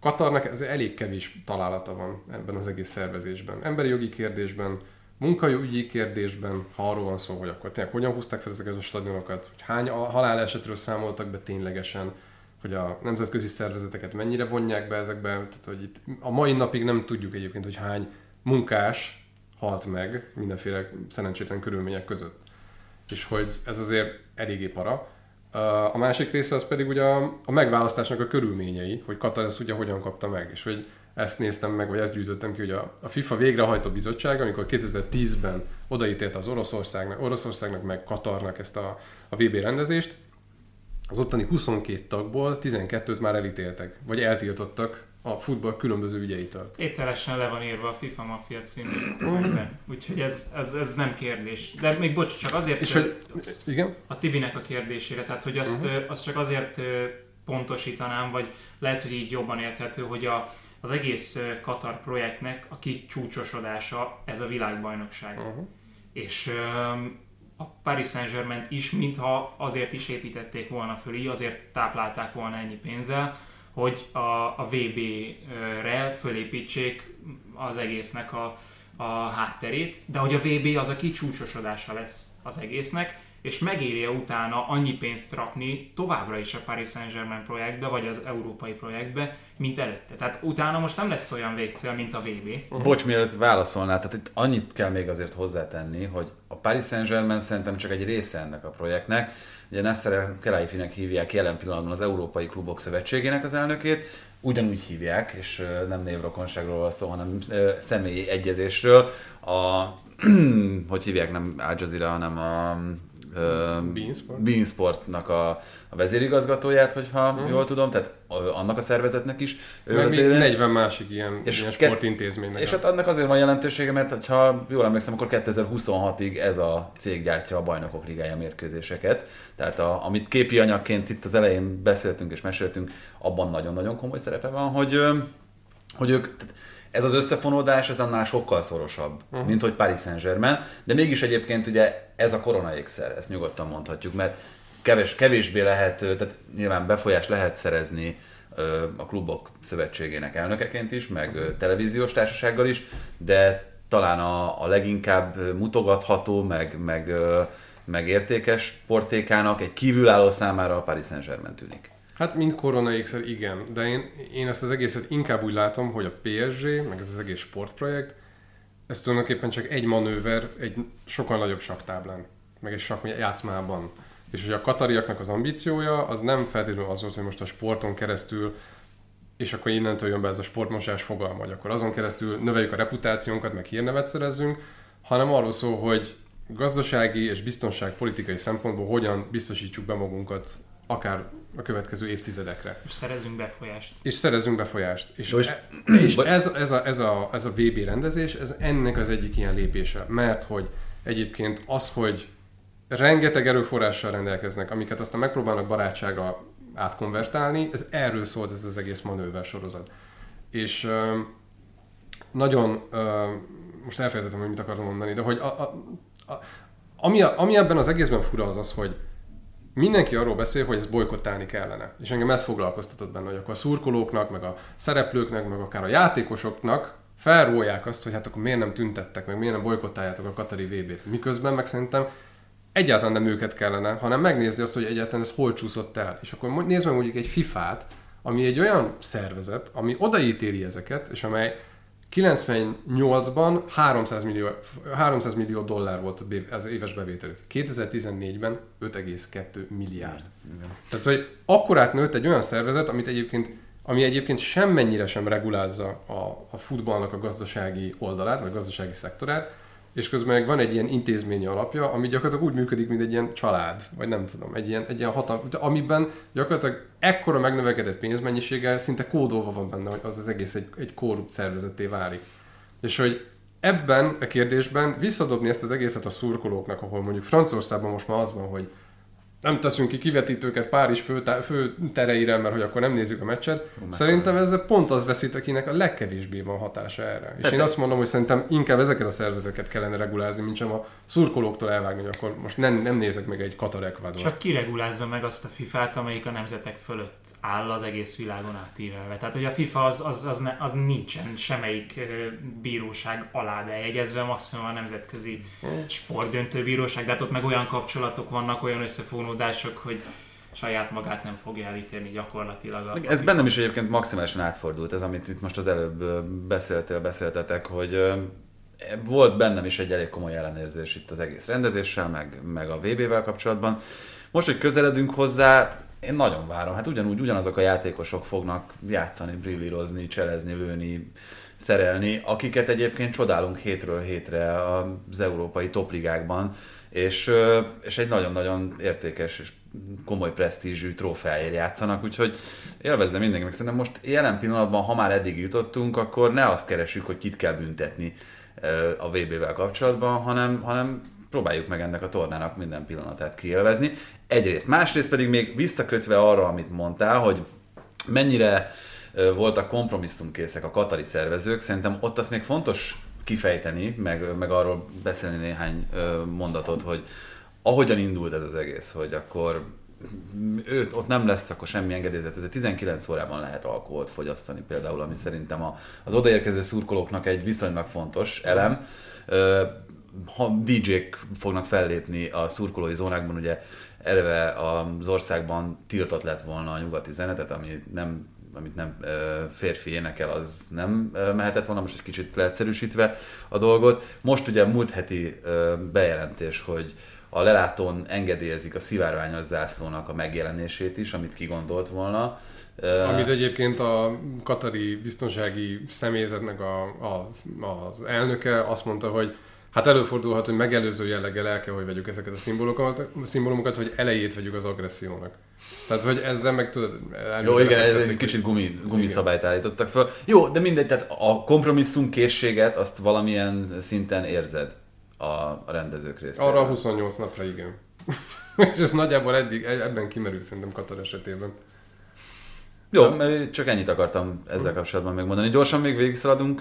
Katarnak ez elég kevés találata van ebben az egész szervezésben. Emberi jogi kérdésben, munkaügyi kérdésben, ha arról van szó, hogy akkor tényleg hogyan húzták fel ezeket a stadionokat, hogy hány halálesetről számoltak be ténylegesen, hogy a nemzetközi szervezeteket mennyire vonják be ezekbe, tehát hogy itt a mai napig nem tudjuk egyébként, hogy hány munkás halt meg mindenféle szerencsétlen körülmények között. És hogy ez azért eléggé para. A másik része az pedig ugye a, a megválasztásnak a körülményei, hogy Katar ezt ugye hogyan kapta meg, és hogy ezt néztem meg, vagy ezt gyűjtöttem ki, hogy a, a FIFA végrehajtó bizottság, amikor 2010-ben odaítélte az Oroszországnak, Oroszországnak meg Katarnak ezt a, a VB rendezést, az ottani 22 tagból 12-t már elítéltek, vagy eltiltottak a futball különböző ügyeitől. Ételesen le van írva a FIFA Mafia című. Úgyhogy ez, ez, ez nem kérdés. De még bocs, csak azért, És hogy, igen? a Tibinek a kérdésére, tehát hogy azt, uh-huh. azt csak azért pontosítanám, vagy lehet, hogy így jobban érthető, hogy a, az egész Katar projektnek a kicsúcsosodása ez a világbajnokság. Uh-huh. És a Paris Saint-Germain is, mintha azért is építették volna föl, így azért táplálták volna ennyi pénzzel, hogy a, a VB-re fölépítsék az egésznek a, a hátterét, de hogy a VB az a kicsúcsosodása lesz az egésznek, és megéri utána annyi pénzt rakni továbbra is a Paris Saint-Germain projektbe, vagy az európai projektbe, mint előtte. Tehát utána most nem lesz olyan végcél, mint a VB. Bocs, mielőtt válaszolnál, tehát itt annyit kell még azért hozzátenni, hogy a Paris Saint-Germain szerintem csak egy része ennek a projektnek. Ugye Nasser Kelaifinek hívják jelen pillanatban az Európai Klubok Szövetségének az elnökét, ugyanúgy hívják, és nem névrokonságról van szó, hanem személyi egyezésről. A, hogy hívják, nem Al Jazeera, hanem a Beansport. Beansportnak a, a vezérigazgatóját, hogyha uh-huh. jól tudom, tehát annak a szervezetnek is. Ő Meg még 40 másik ilyen, és ilyen sportintézménynek. És hát annak azért van jelentősége, mert ha jól emlékszem, akkor 2026-ig ez a cég gyártja a bajnokok ligája mérkőzéseket. Tehát a, amit képi anyagként itt az elején beszéltünk és meséltünk, abban nagyon-nagyon komoly szerepe van, hogy, hogy ők, tehát ez az összefonódás ez annál sokkal szorosabb, uh-huh. mint hogy Paris Saint-Germain, de mégis egyébként ugye ez a korona ékszer, ezt nyugodtan mondhatjuk, mert kevés, kevésbé lehet, tehát nyilván befolyás lehet szerezni a klubok szövetségének elnökeként is, meg televíziós társasággal is, de talán a, a leginkább mutogatható, meg, meg, meg értékes portékának egy kívülálló számára a Paris Saint-Germain tűnik. Hát mint korona ékszer, igen, de én, én ezt az egészet inkább úgy látom, hogy a PSG, meg ez az egész sportprojekt, ez tulajdonképpen csak egy manőver egy sokkal nagyobb saktáblán, meg egy sak játszmában. És hogy a katariaknak az ambíciója, az nem feltétlenül az volt, hogy most a sporton keresztül, és akkor innentől jön be ez a sportmosás fogalma, hogy akkor azon keresztül növeljük a reputációnkat, meg hírnevet szerezzünk, hanem arról szól, hogy gazdasági és biztonságpolitikai szempontból hogyan biztosítsuk be magunkat akár a következő évtizedekre. És szerezünk befolyást. És szerezünk befolyást. És, Most, e, és ez, ez, a, ez, a, ez a VB rendezés, ez ennek az egyik ilyen lépése. Mert hogy egyébként az, hogy rengeteg erőforrással rendelkeznek, amiket aztán megpróbálnak barátsága átkonvertálni, ez erről szólt ez az egész manőver sorozat. És uh, nagyon, uh, most elfelejtettem, hogy mit akartam mondani, de hogy a, a, a, ami, a, ami ebben az egészben fura az az, hogy mindenki arról beszél, hogy ezt bolykottálni kellene. És engem ez foglalkoztatott benne, hogy akkor a szurkolóknak, meg a szereplőknek, meg akár a játékosoknak felrólják azt, hogy hát akkor miért nem tüntettek, meg miért nem bolykottáljátok a Katari VB-t. Miközben meg szerintem egyáltalán nem őket kellene, hanem megnézni azt, hogy egyáltalán ez hol csúszott el. És akkor nézd meg mondjuk egy FIFA-t, ami egy olyan szervezet, ami odaítéli ezeket, és amely 98-ban 300 millió, 300 millió dollár volt az éves bevételük. 2014-ben 5,2 milliárd. Igen. Tehát, hogy akkorát nőtt egy olyan szervezet, amit egyébként, ami egyébként semmennyire sem regulázza a, a futballnak a gazdasági oldalát, vagy a gazdasági szektorát, és közben meg van egy ilyen intézményi alapja, ami gyakorlatilag úgy működik, mint egy ilyen család, vagy nem tudom, egy ilyen, egy ilyen hatal, amiben gyakorlatilag ekkora megnövekedett pénzmennyiséggel szinte kódolva van benne, hogy az az egész egy, egy korrupt szervezetté válik. És hogy ebben a kérdésben visszadobni ezt az egészet a szurkolóknak, ahol mondjuk Franciaországban most már az van, hogy nem teszünk ki kivetítőket Párizs fő, fő tereire, mert hogy akkor nem nézzük a meccset. Oh, szerintem ezzel pont az veszít, akinek a legkevésbé van hatása erre. És én azt mondom, hogy szerintem inkább ezeket a szervezeteket kellene regulázni, mint sem a szurkolóktól elvágni, hogy akkor most nem, nem nézek meg egy Katar Ecuador. Csak kiregulázza meg azt a FIFA-t, amelyik a nemzetek fölött áll az egész világon átívelve. Tehát, hogy a FIFA az, az, az, ne, az nincsen semmelyik bíróság alá bejegyezve, maximum a nemzetközi sportdöntőbíróság, de hát ott meg olyan kapcsolatok vannak, olyan összefonódások, hogy saját magát nem fogja elítélni gyakorlatilag. Ez bennem is egyébként maximálisan átfordult, ez amit itt most az előbb beszéltél, beszéltetek, hogy volt bennem is egy elég komoly ellenérzés itt az egész rendezéssel, meg, meg a VB-vel kapcsolatban. Most, hogy közeledünk hozzá, én nagyon várom. Hát ugyanúgy, ugyanazok a játékosok fognak játszani, brillírozni, cselezni, lőni, szerelni, akiket egyébként csodálunk hétről hétre az európai topligákban, és, és egy nagyon-nagyon értékes és komoly presztízsű trófeáért játszanak, úgyhogy élvezzem mindenki, meg szerintem most jelen pillanatban, ha már eddig jutottunk, akkor ne azt keresjük, hogy kit kell büntetni a VB-vel kapcsolatban, hanem, hanem próbáljuk meg ennek a tornának minden pillanatát kielvezni. Egyrészt. Másrészt pedig még visszakötve arra, amit mondtál, hogy mennyire voltak kompromisszumkészek a katari szervezők, szerintem ott azt még fontos kifejteni, meg, meg arról beszélni néhány mondatot, hogy ahogyan indult ez az egész, hogy akkor ő, ott nem lesz akkor semmi engedélyezet, ez 19 órában lehet alkoholt fogyasztani például, ami szerintem a, az odaérkező szurkolóknak egy viszonylag fontos elem ha DJ-k fognak fellépni a szurkolói zónákban, ugye eleve az országban tiltott lett volna a nyugati zenetet, ami nem amit nem férfi énekel, az nem mehetett volna, most egy kicsit leegyszerűsítve a dolgot. Most ugye múlt heti bejelentés, hogy a lelátón engedélyezik a szivárványos zászlónak a megjelenését is, amit kigondolt volna. Amit egyébként a katari biztonsági személyzetnek a, a, az elnöke azt mondta, hogy Hát előfordulhat, hogy megelőző jelleggel el kell, hogy vegyük ezeket a szimbólokat, szimbólumokat, hogy elejét vegyük az agressziónak. Tehát, hogy ezzel meg tudod... Jó, igen, ez egy kicsit gumi, gumi szabályt állítottak fel. Jó, de mindegy, tehát a kompromisszum készséget azt valamilyen szinten érzed a, a rendezők részéről. Arra 28 napra igen. És ez nagyjából eddig, ebben kimerül szerintem Katar esetében. Jó, csak ennyit akartam ezzel kapcsolatban megmondani. Gyorsan még végigszaladunk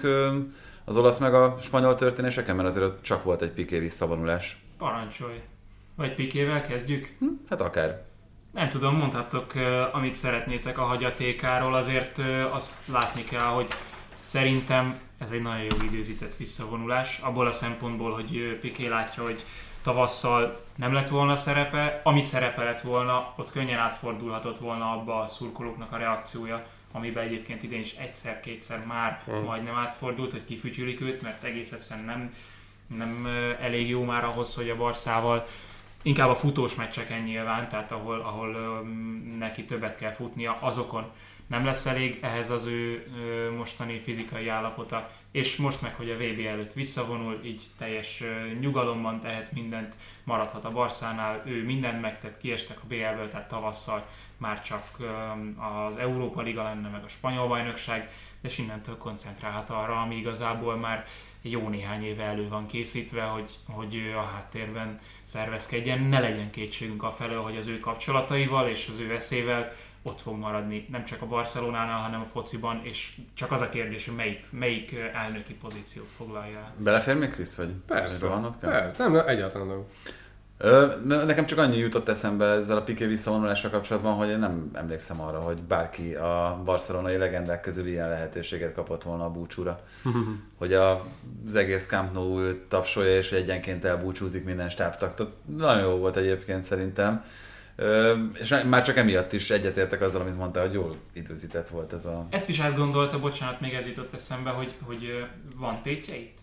az olasz meg a spanyol történéseken, mert azért csak volt egy piké visszavonulás. Parancsolj. Vagy pikével kezdjük? Hm, hát akár. Nem tudom, mondhattok, amit szeretnétek a hagyatékáról, azért azt látni kell, hogy szerintem ez egy nagyon jó időzített visszavonulás, abból a szempontból, hogy Piké látja, hogy tavasszal nem lett volna szerepe, ami szerepe lett volna, ott könnyen átfordulhatott volna abba a szurkolóknak a reakciója, amiben egyébként idén is egyszer-kétszer már hmm. majdnem átfordult, hogy kifütyülik őt, mert egész egyszerűen nem, nem elég jó már ahhoz, hogy a Barszával inkább a futós meccseken nyilván, tehát ahol, ahol neki többet kell futnia, azokon nem lesz elég ehhez az ő mostani fizikai állapota, és most meg, hogy a VB előtt visszavonul, így teljes nyugalomban tehet mindent, maradhat a Barszánál, ő mindent megtett, kiestek a BL-ből, tehát tavasszal már csak az Európa Liga lenne, meg a spanyol bajnokság, és innentől koncentrálhat arra, ami igazából már jó néhány éve elő van készítve, hogy, hogy a háttérben szervezkedjen, ne legyen kétségünk a felől, hogy az ő kapcsolataival és az ő veszélyvel ott fog maradni, nem csak a Barcelonánál, hanem a fociban, és csak az a kérdés, hogy melyik, melyik elnöki pozíciót foglalja el. Belefér még Krisz, vagy? Persze, persze. Nem, nem, egyáltalán nem. Nekem csak annyi jutott eszembe ezzel a Piqué visszavonulással kapcsolatban, hogy én nem emlékszem arra, hogy bárki a barcelonai legendák közül ilyen lehetőséget kapott volna a búcsúra. hogy az egész Camp Nou tapsolja, és egyenként elbúcsúzik minden stábtag. Nagyon jó volt egyébként szerintem. És már csak emiatt is egyetértek azzal, amit mondta, hogy jól időzített volt ez a... Ezt is átgondolta, bocsánat, még ez jutott eszembe, hogy, hogy van tétjeit?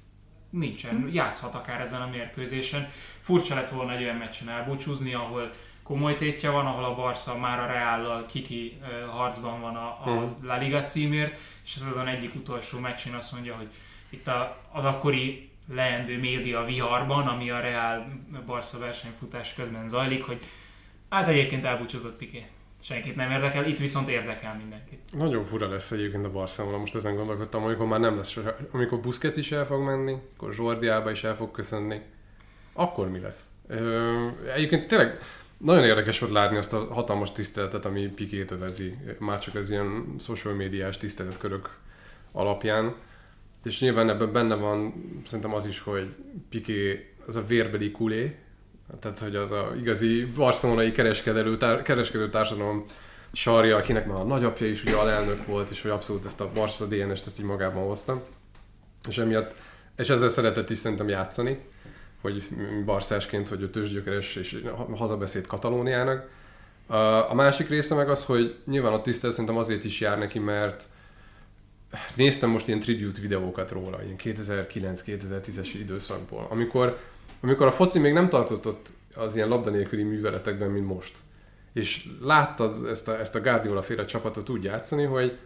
Nincsen, hm. játszhat akár ezen a mérkőzésen. Furcsa lett volna egy olyan meccsen elbúcsúzni, ahol komoly tétje van, ahol a Barca már a Reállal kiki harcban van a, a hm. La Liga címért, és ez azon egyik utolsó meccsen azt mondja, hogy itt a, az akkori leendő média viharban, ami a Real Barca versenyfutás közben zajlik, hogy hát egyébként elbúcsúzott Piqué senkit nem érdekel, itt viszont érdekel mindenkit. Nagyon fura lesz egyébként a Barcelona, most ezen gondolkodtam, amikor már nem lesz, amikor Busquets is el fog menni, akkor Zsordiába is el fog köszönni, akkor mi lesz? Egyébként tényleg nagyon érdekes volt látni azt a hatalmas tiszteletet, ami Pikét övezi, már csak az ilyen social médiás tiszteletkörök alapján. És nyilván ebben benne van szerintem az is, hogy Piké az a vérbeli kulé, tehát, hogy az a igazi barcelonai kereskedő, tár, kereskedő társadalom sarja, akinek már a nagyapja is ugye alelnök volt, és hogy abszolút ezt a Barca DNS-t ezt így magában hozta. És emiatt, és ezzel szeretett is szerintem játszani, hogy barszásként, hogy ő tőzsgyökeres és hazabeszéd Katalóniának. A másik része meg az, hogy nyilván a tisztelet szerintem azért is jár neki, mert néztem most ilyen tribute videókat róla, ilyen 2009-2010-es időszakból, amikor amikor a foci még nem tartott ott az ilyen labda nélküli műveletekben, mint most. És láttad ezt a, ezt a Guardiola féle csapatot úgy játszani, hogy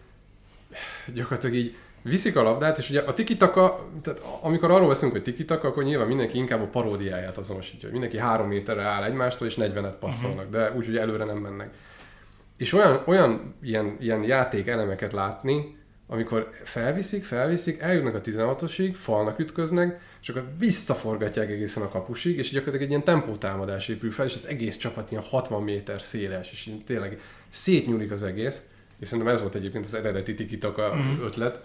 gyakorlatilag így viszik a labdát, és ugye a tikitaka, tehát amikor arról veszünk, hogy tikitaka, akkor nyilván mindenki inkább a paródiáját azonosítja, hogy mindenki három méterre áll egymástól, és 40-et passzolnak, uh-huh. de úgy, hogy előre nem mennek. És olyan, olyan ilyen, ilyen játék elemeket látni, amikor felviszik, felviszik, eljutnak a 16-osig, falnak ütköznek, és akkor visszaforgatják egészen a kapusig, és gyakorlatilag egy ilyen tempótámadás épül fel, és az egész csapat ilyen 60 méter széles, és tényleg szétnyúlik az egész, és szerintem ez volt egyébként az eredeti tikitaka mm. ötlet,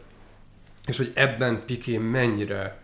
és hogy ebben Piqué mennyire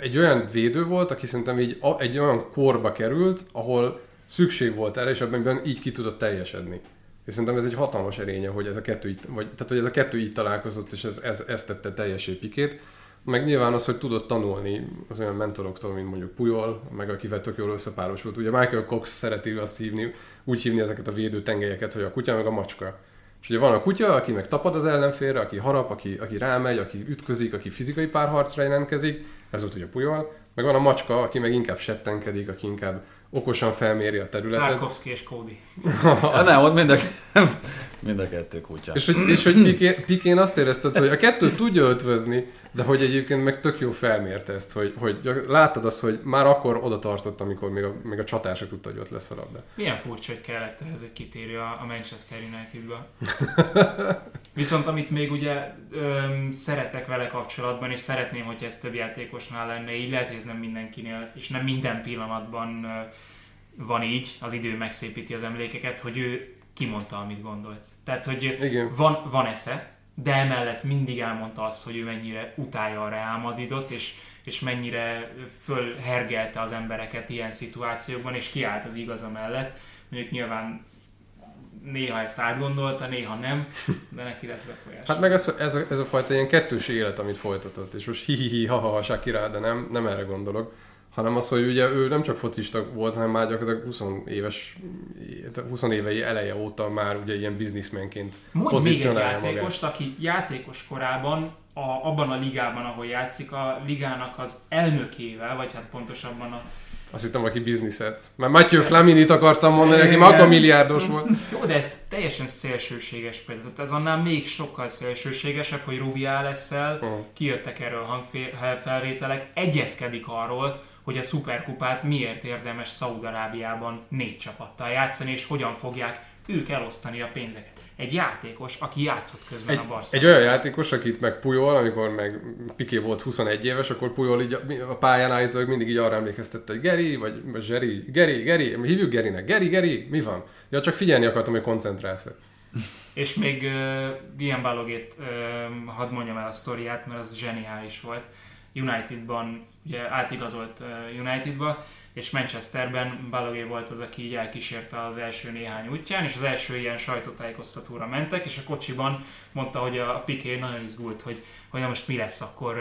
egy olyan védő volt, aki szerintem így egy olyan korba került, ahol szükség volt erre, és abban így ki tudott teljesedni. És szerintem ez egy hatalmas erénye, hogy ez a kettő így, vagy, tehát, hogy ez a kettő így találkozott, és ez, ez, ez tette teljesé Pikét meg nyilván az, hogy tudott tanulni az olyan mentoroktól, mint mondjuk Pujol, meg akivel tök jól összepárosult. Ugye Michael Cox szereti azt hívni, úgy hívni ezeket a védő tengelyeket, hogy a kutya meg a macska. És ugye van a kutya, aki meg tapad az ellenfélre, aki harap, aki, aki rámegy, aki ütközik, aki fizikai párharcra jelentkezik, ez volt ugye Pujol, meg van a macska, aki meg inkább settenkedik, aki inkább okosan felméri a területet. Tarkovsky és Cody. Ja, nem, ott mind a, mind a kettő kutya. És hogy, és hogy Pikén, Pikén azt érezted, hogy a kettőt tudja ötvözni, de hogy egyébként meg tök jó felmérte ezt, hogy, hogy láttad azt, hogy már akkor oda tartott, amikor még a, még a csatár se tudta, hogy ott lesz a labda. Milyen furcsa, hogy kellett ehhez egy kitérő a a Manchester Unitedba. Viszont amit még ugye öm, szeretek vele kapcsolatban, és szeretném, hogy ez több játékosnál lenne így, lehet, hogy ez nem mindenkinél, és nem minden pillanatban ö, van így, az idő megszépíti az emlékeket, hogy ő kimondta, amit gondolt. Tehát, hogy Igen. van, van esze, de emellett mindig elmondta azt, hogy ő mennyire utálja a Real Madridot, és, és mennyire fölhergelte az embereket ilyen szituációkban, és kiállt az igaza mellett. Mondjuk nyilván néha ezt átgondolta, néha nem, de neki lesz befolyás. Hát meg ez, ez, a, ez a fajta ilyen kettős élet, amit folytatott, és most hi-hi-hi, ha-ha-ha, de nem, nem erre gondolok, hanem az, hogy ugye ő nem csak focista volt, hanem már gyakorlatilag 20 éves, 20 évei eleje óta már ugye ilyen bizniszmenként Mondj még egy pozícionálja magát. játékost, aki játékos korában a, abban a ligában, ahol játszik, a ligának az elnökével, vagy hát pontosabban a... Azt hittem, aki bizniszet. Mert Matthew Flaminit akartam mondani, aki maga milliárdos volt. Jó, de ez teljesen szélsőséges például. Tehát ez annál még sokkal szélsőségesebb, hogy Rubiales-szel Aha. kijöttek erről hangfelvételek, egyezkedik arról, hogy a szuperkupát miért érdemes Szaúd-Arábiában négy csapattal játszani, és hogyan fogják ők elosztani a pénzeket. Egy játékos, aki játszott közben Egy, a Barca. egy olyan játékos, akit meg Pujol, amikor meg Piqué volt 21 éves, akkor Pujol így a, pályán állítólag mindig így arra emlékeztette, hogy Geri, vagy, vagy Zseri, Geri, Geri, hívjuk Gerinek, Geri, Geri, mi van? Ja, csak figyelni akartam, hogy koncentrálsz. És még uh, Guillaume Balogét uh, hadd mondjam el a sztoriát, mert az zseniális volt. Unitedban, ugye átigazolt uh, Unitedba, és Manchesterben Balogé volt az, aki így elkísérte az első néhány útján, és az első ilyen sajtótájékoztatóra mentek, és a kocsiban mondta, hogy a Piqué nagyon izgult, hogy, hogy na most mi lesz akkor,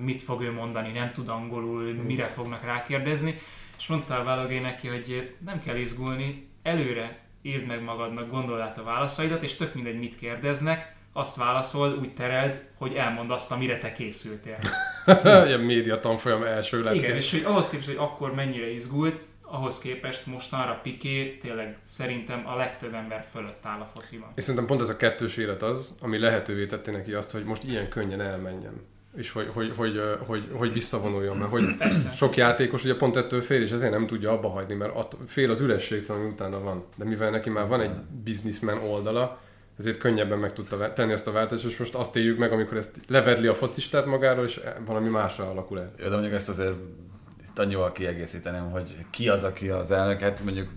mit fog ő mondani, nem tud angolul, mire fognak rákérdezni, és mondta a Balogé neki, hogy nem kell izgulni, előre írd meg magadnak, gondold át a válaszaidat, és tök mindegy, mit kérdeznek, azt válaszol, úgy tereld, hogy elmond azt, amire te készültél. Ilyen média tanfolyam első lett. Igen, és hogy ahhoz képest, hogy akkor mennyire izgult, ahhoz képest mostanra Piqué tényleg szerintem a legtöbb ember fölött áll a fociban. És szerintem pont ez a kettős élet az, ami lehetővé tette neki azt, hogy most ilyen könnyen elmenjen. És hogy, hogy, hogy, hogy, hogy, visszavonuljon, mert hogy sok játékos ugye pont ettől fél, és ezért nem tudja abba hagyni, mert att, fél az ürességtől, ami utána van. De mivel neki már van egy businessman oldala, ezért könnyebben meg tudta tenni ezt a váltást, és most azt éljük meg, amikor ezt levedli a focistát magáról, és valami másra alakul el. Ja, de mondjuk ezt azért itt annyival kiegészíteném, hogy ki az, aki az elnök, hát mondjuk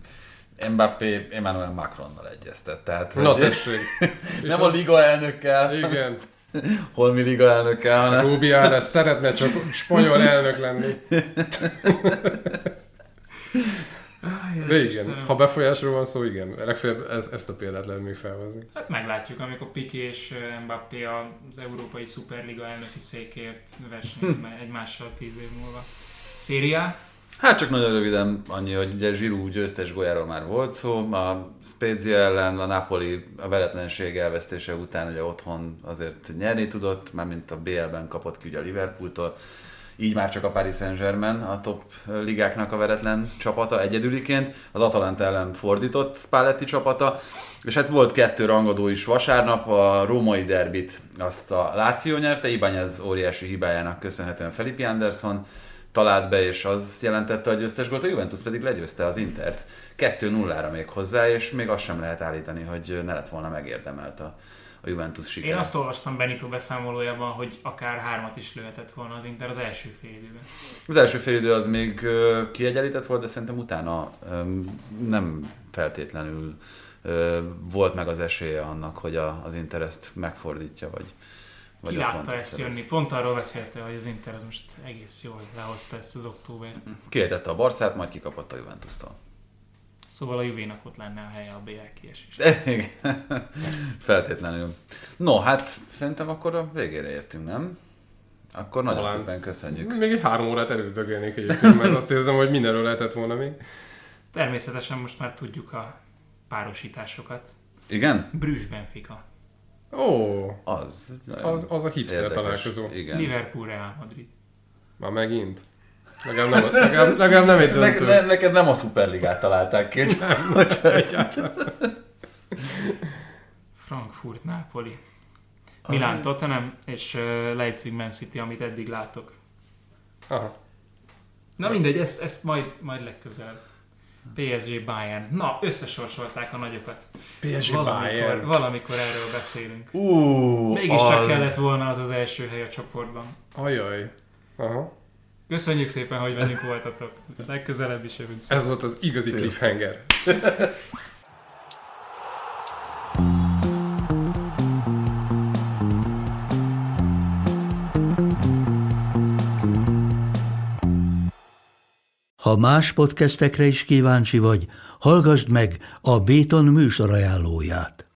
Mbappé Emmanuel Macronnal egyeztet. Tehát, Na hogy tessék! Nem a liga elnökkel, Igen, holmi liga elnökkel, hanem Rubiales szeretne csak spanyol elnök lenni. De igen, ha befolyásról van szó, igen. Legfeljebb ez, ezt a példát lehet még felhozni. Hát meglátjuk, amikor Piqué és Mbappé az Európai Szuperliga elnöki székért versenyez meg egymással tíz év múlva. Széria? Hát csak nagyon röviden annyi, hogy ugye Giroud győztes gólyáról már volt szó, a Spezia ellen a Napoli a veretlenség elvesztése után ugye otthon azért nyerni tudott, mármint a BL-ben kapott ki ugye a Liverpooltól, így már csak a Paris Saint-Germain a top ligáknak a veretlen csapata egyedüliként, az Atalanta ellen fordított Spalletti csapata, és hát volt kettő rangadó is vasárnap, a római derbit azt a Láció nyerte, Ibányez óriási hibájának köszönhetően Felipe Anderson, talált be, és az jelentette a győztes gólt, a Juventus pedig legyőzte az Intert. 2-0-ra még hozzá, és még azt sem lehet állítani, hogy ne lett volna megérdemelt a, a Juventus sikere. Én azt olvastam Benito beszámolójában, hogy akár hármat is lőhetett volna az Inter az első fél időben. Az első félidő az még kiegyenlített volt, de szerintem utána nem feltétlenül volt meg az esélye annak, hogy a, az Inter ezt megfordítja, vagy, vagy Ki látta ezt szerez. jönni? Pont arról beszélte, hogy az Inter az most egész jól lehozta ezt az októbert. Kiejtette a Barszát, majd kikapott a Juventustól. Szóval a Juvénak ott lenne a helye a BL kiesés. Igen. Feltétlenül. No, hát szerintem akkor a végére értünk, nem? Akkor nagyon Talán. szépen köszönjük. Még egy három órát előtt dögélnék egyébként, mert azt érzem, hogy mindenről lehetett volna még. Természetesen most már tudjuk a párosításokat. Igen? Brüssz Benfica, Ó, Az. az, az a hipster érdekes. találkozó. Igen. Liverpool Real Madrid. Már megint. Legalább nem, legalább, legalább nem egy Ne, döntő. ne, neked nem a szuperligát találták ki, hogyha Frankfurt Napoli. Milán Tottenham és uh, Leipzig Man City, amit eddig látok. Aha. Na mindegy, ezt, ezt majd, majd legközelebb. PSG Bayern. Na, összesorsolták a nagyokat. PSG Valamikor, Bayern. valamikor erről beszélünk. Ú, Mégiscsak az- kellett volna az az első hely a csoportban. Ajaj. Aha. Köszönjük szépen, hogy velünk voltatok. Legközelebb is jövünk. Ez volt az igazi cliffhanger. Ha más podcastekre is kíváncsi vagy, hallgassd meg a Béton műsor ajánlóját.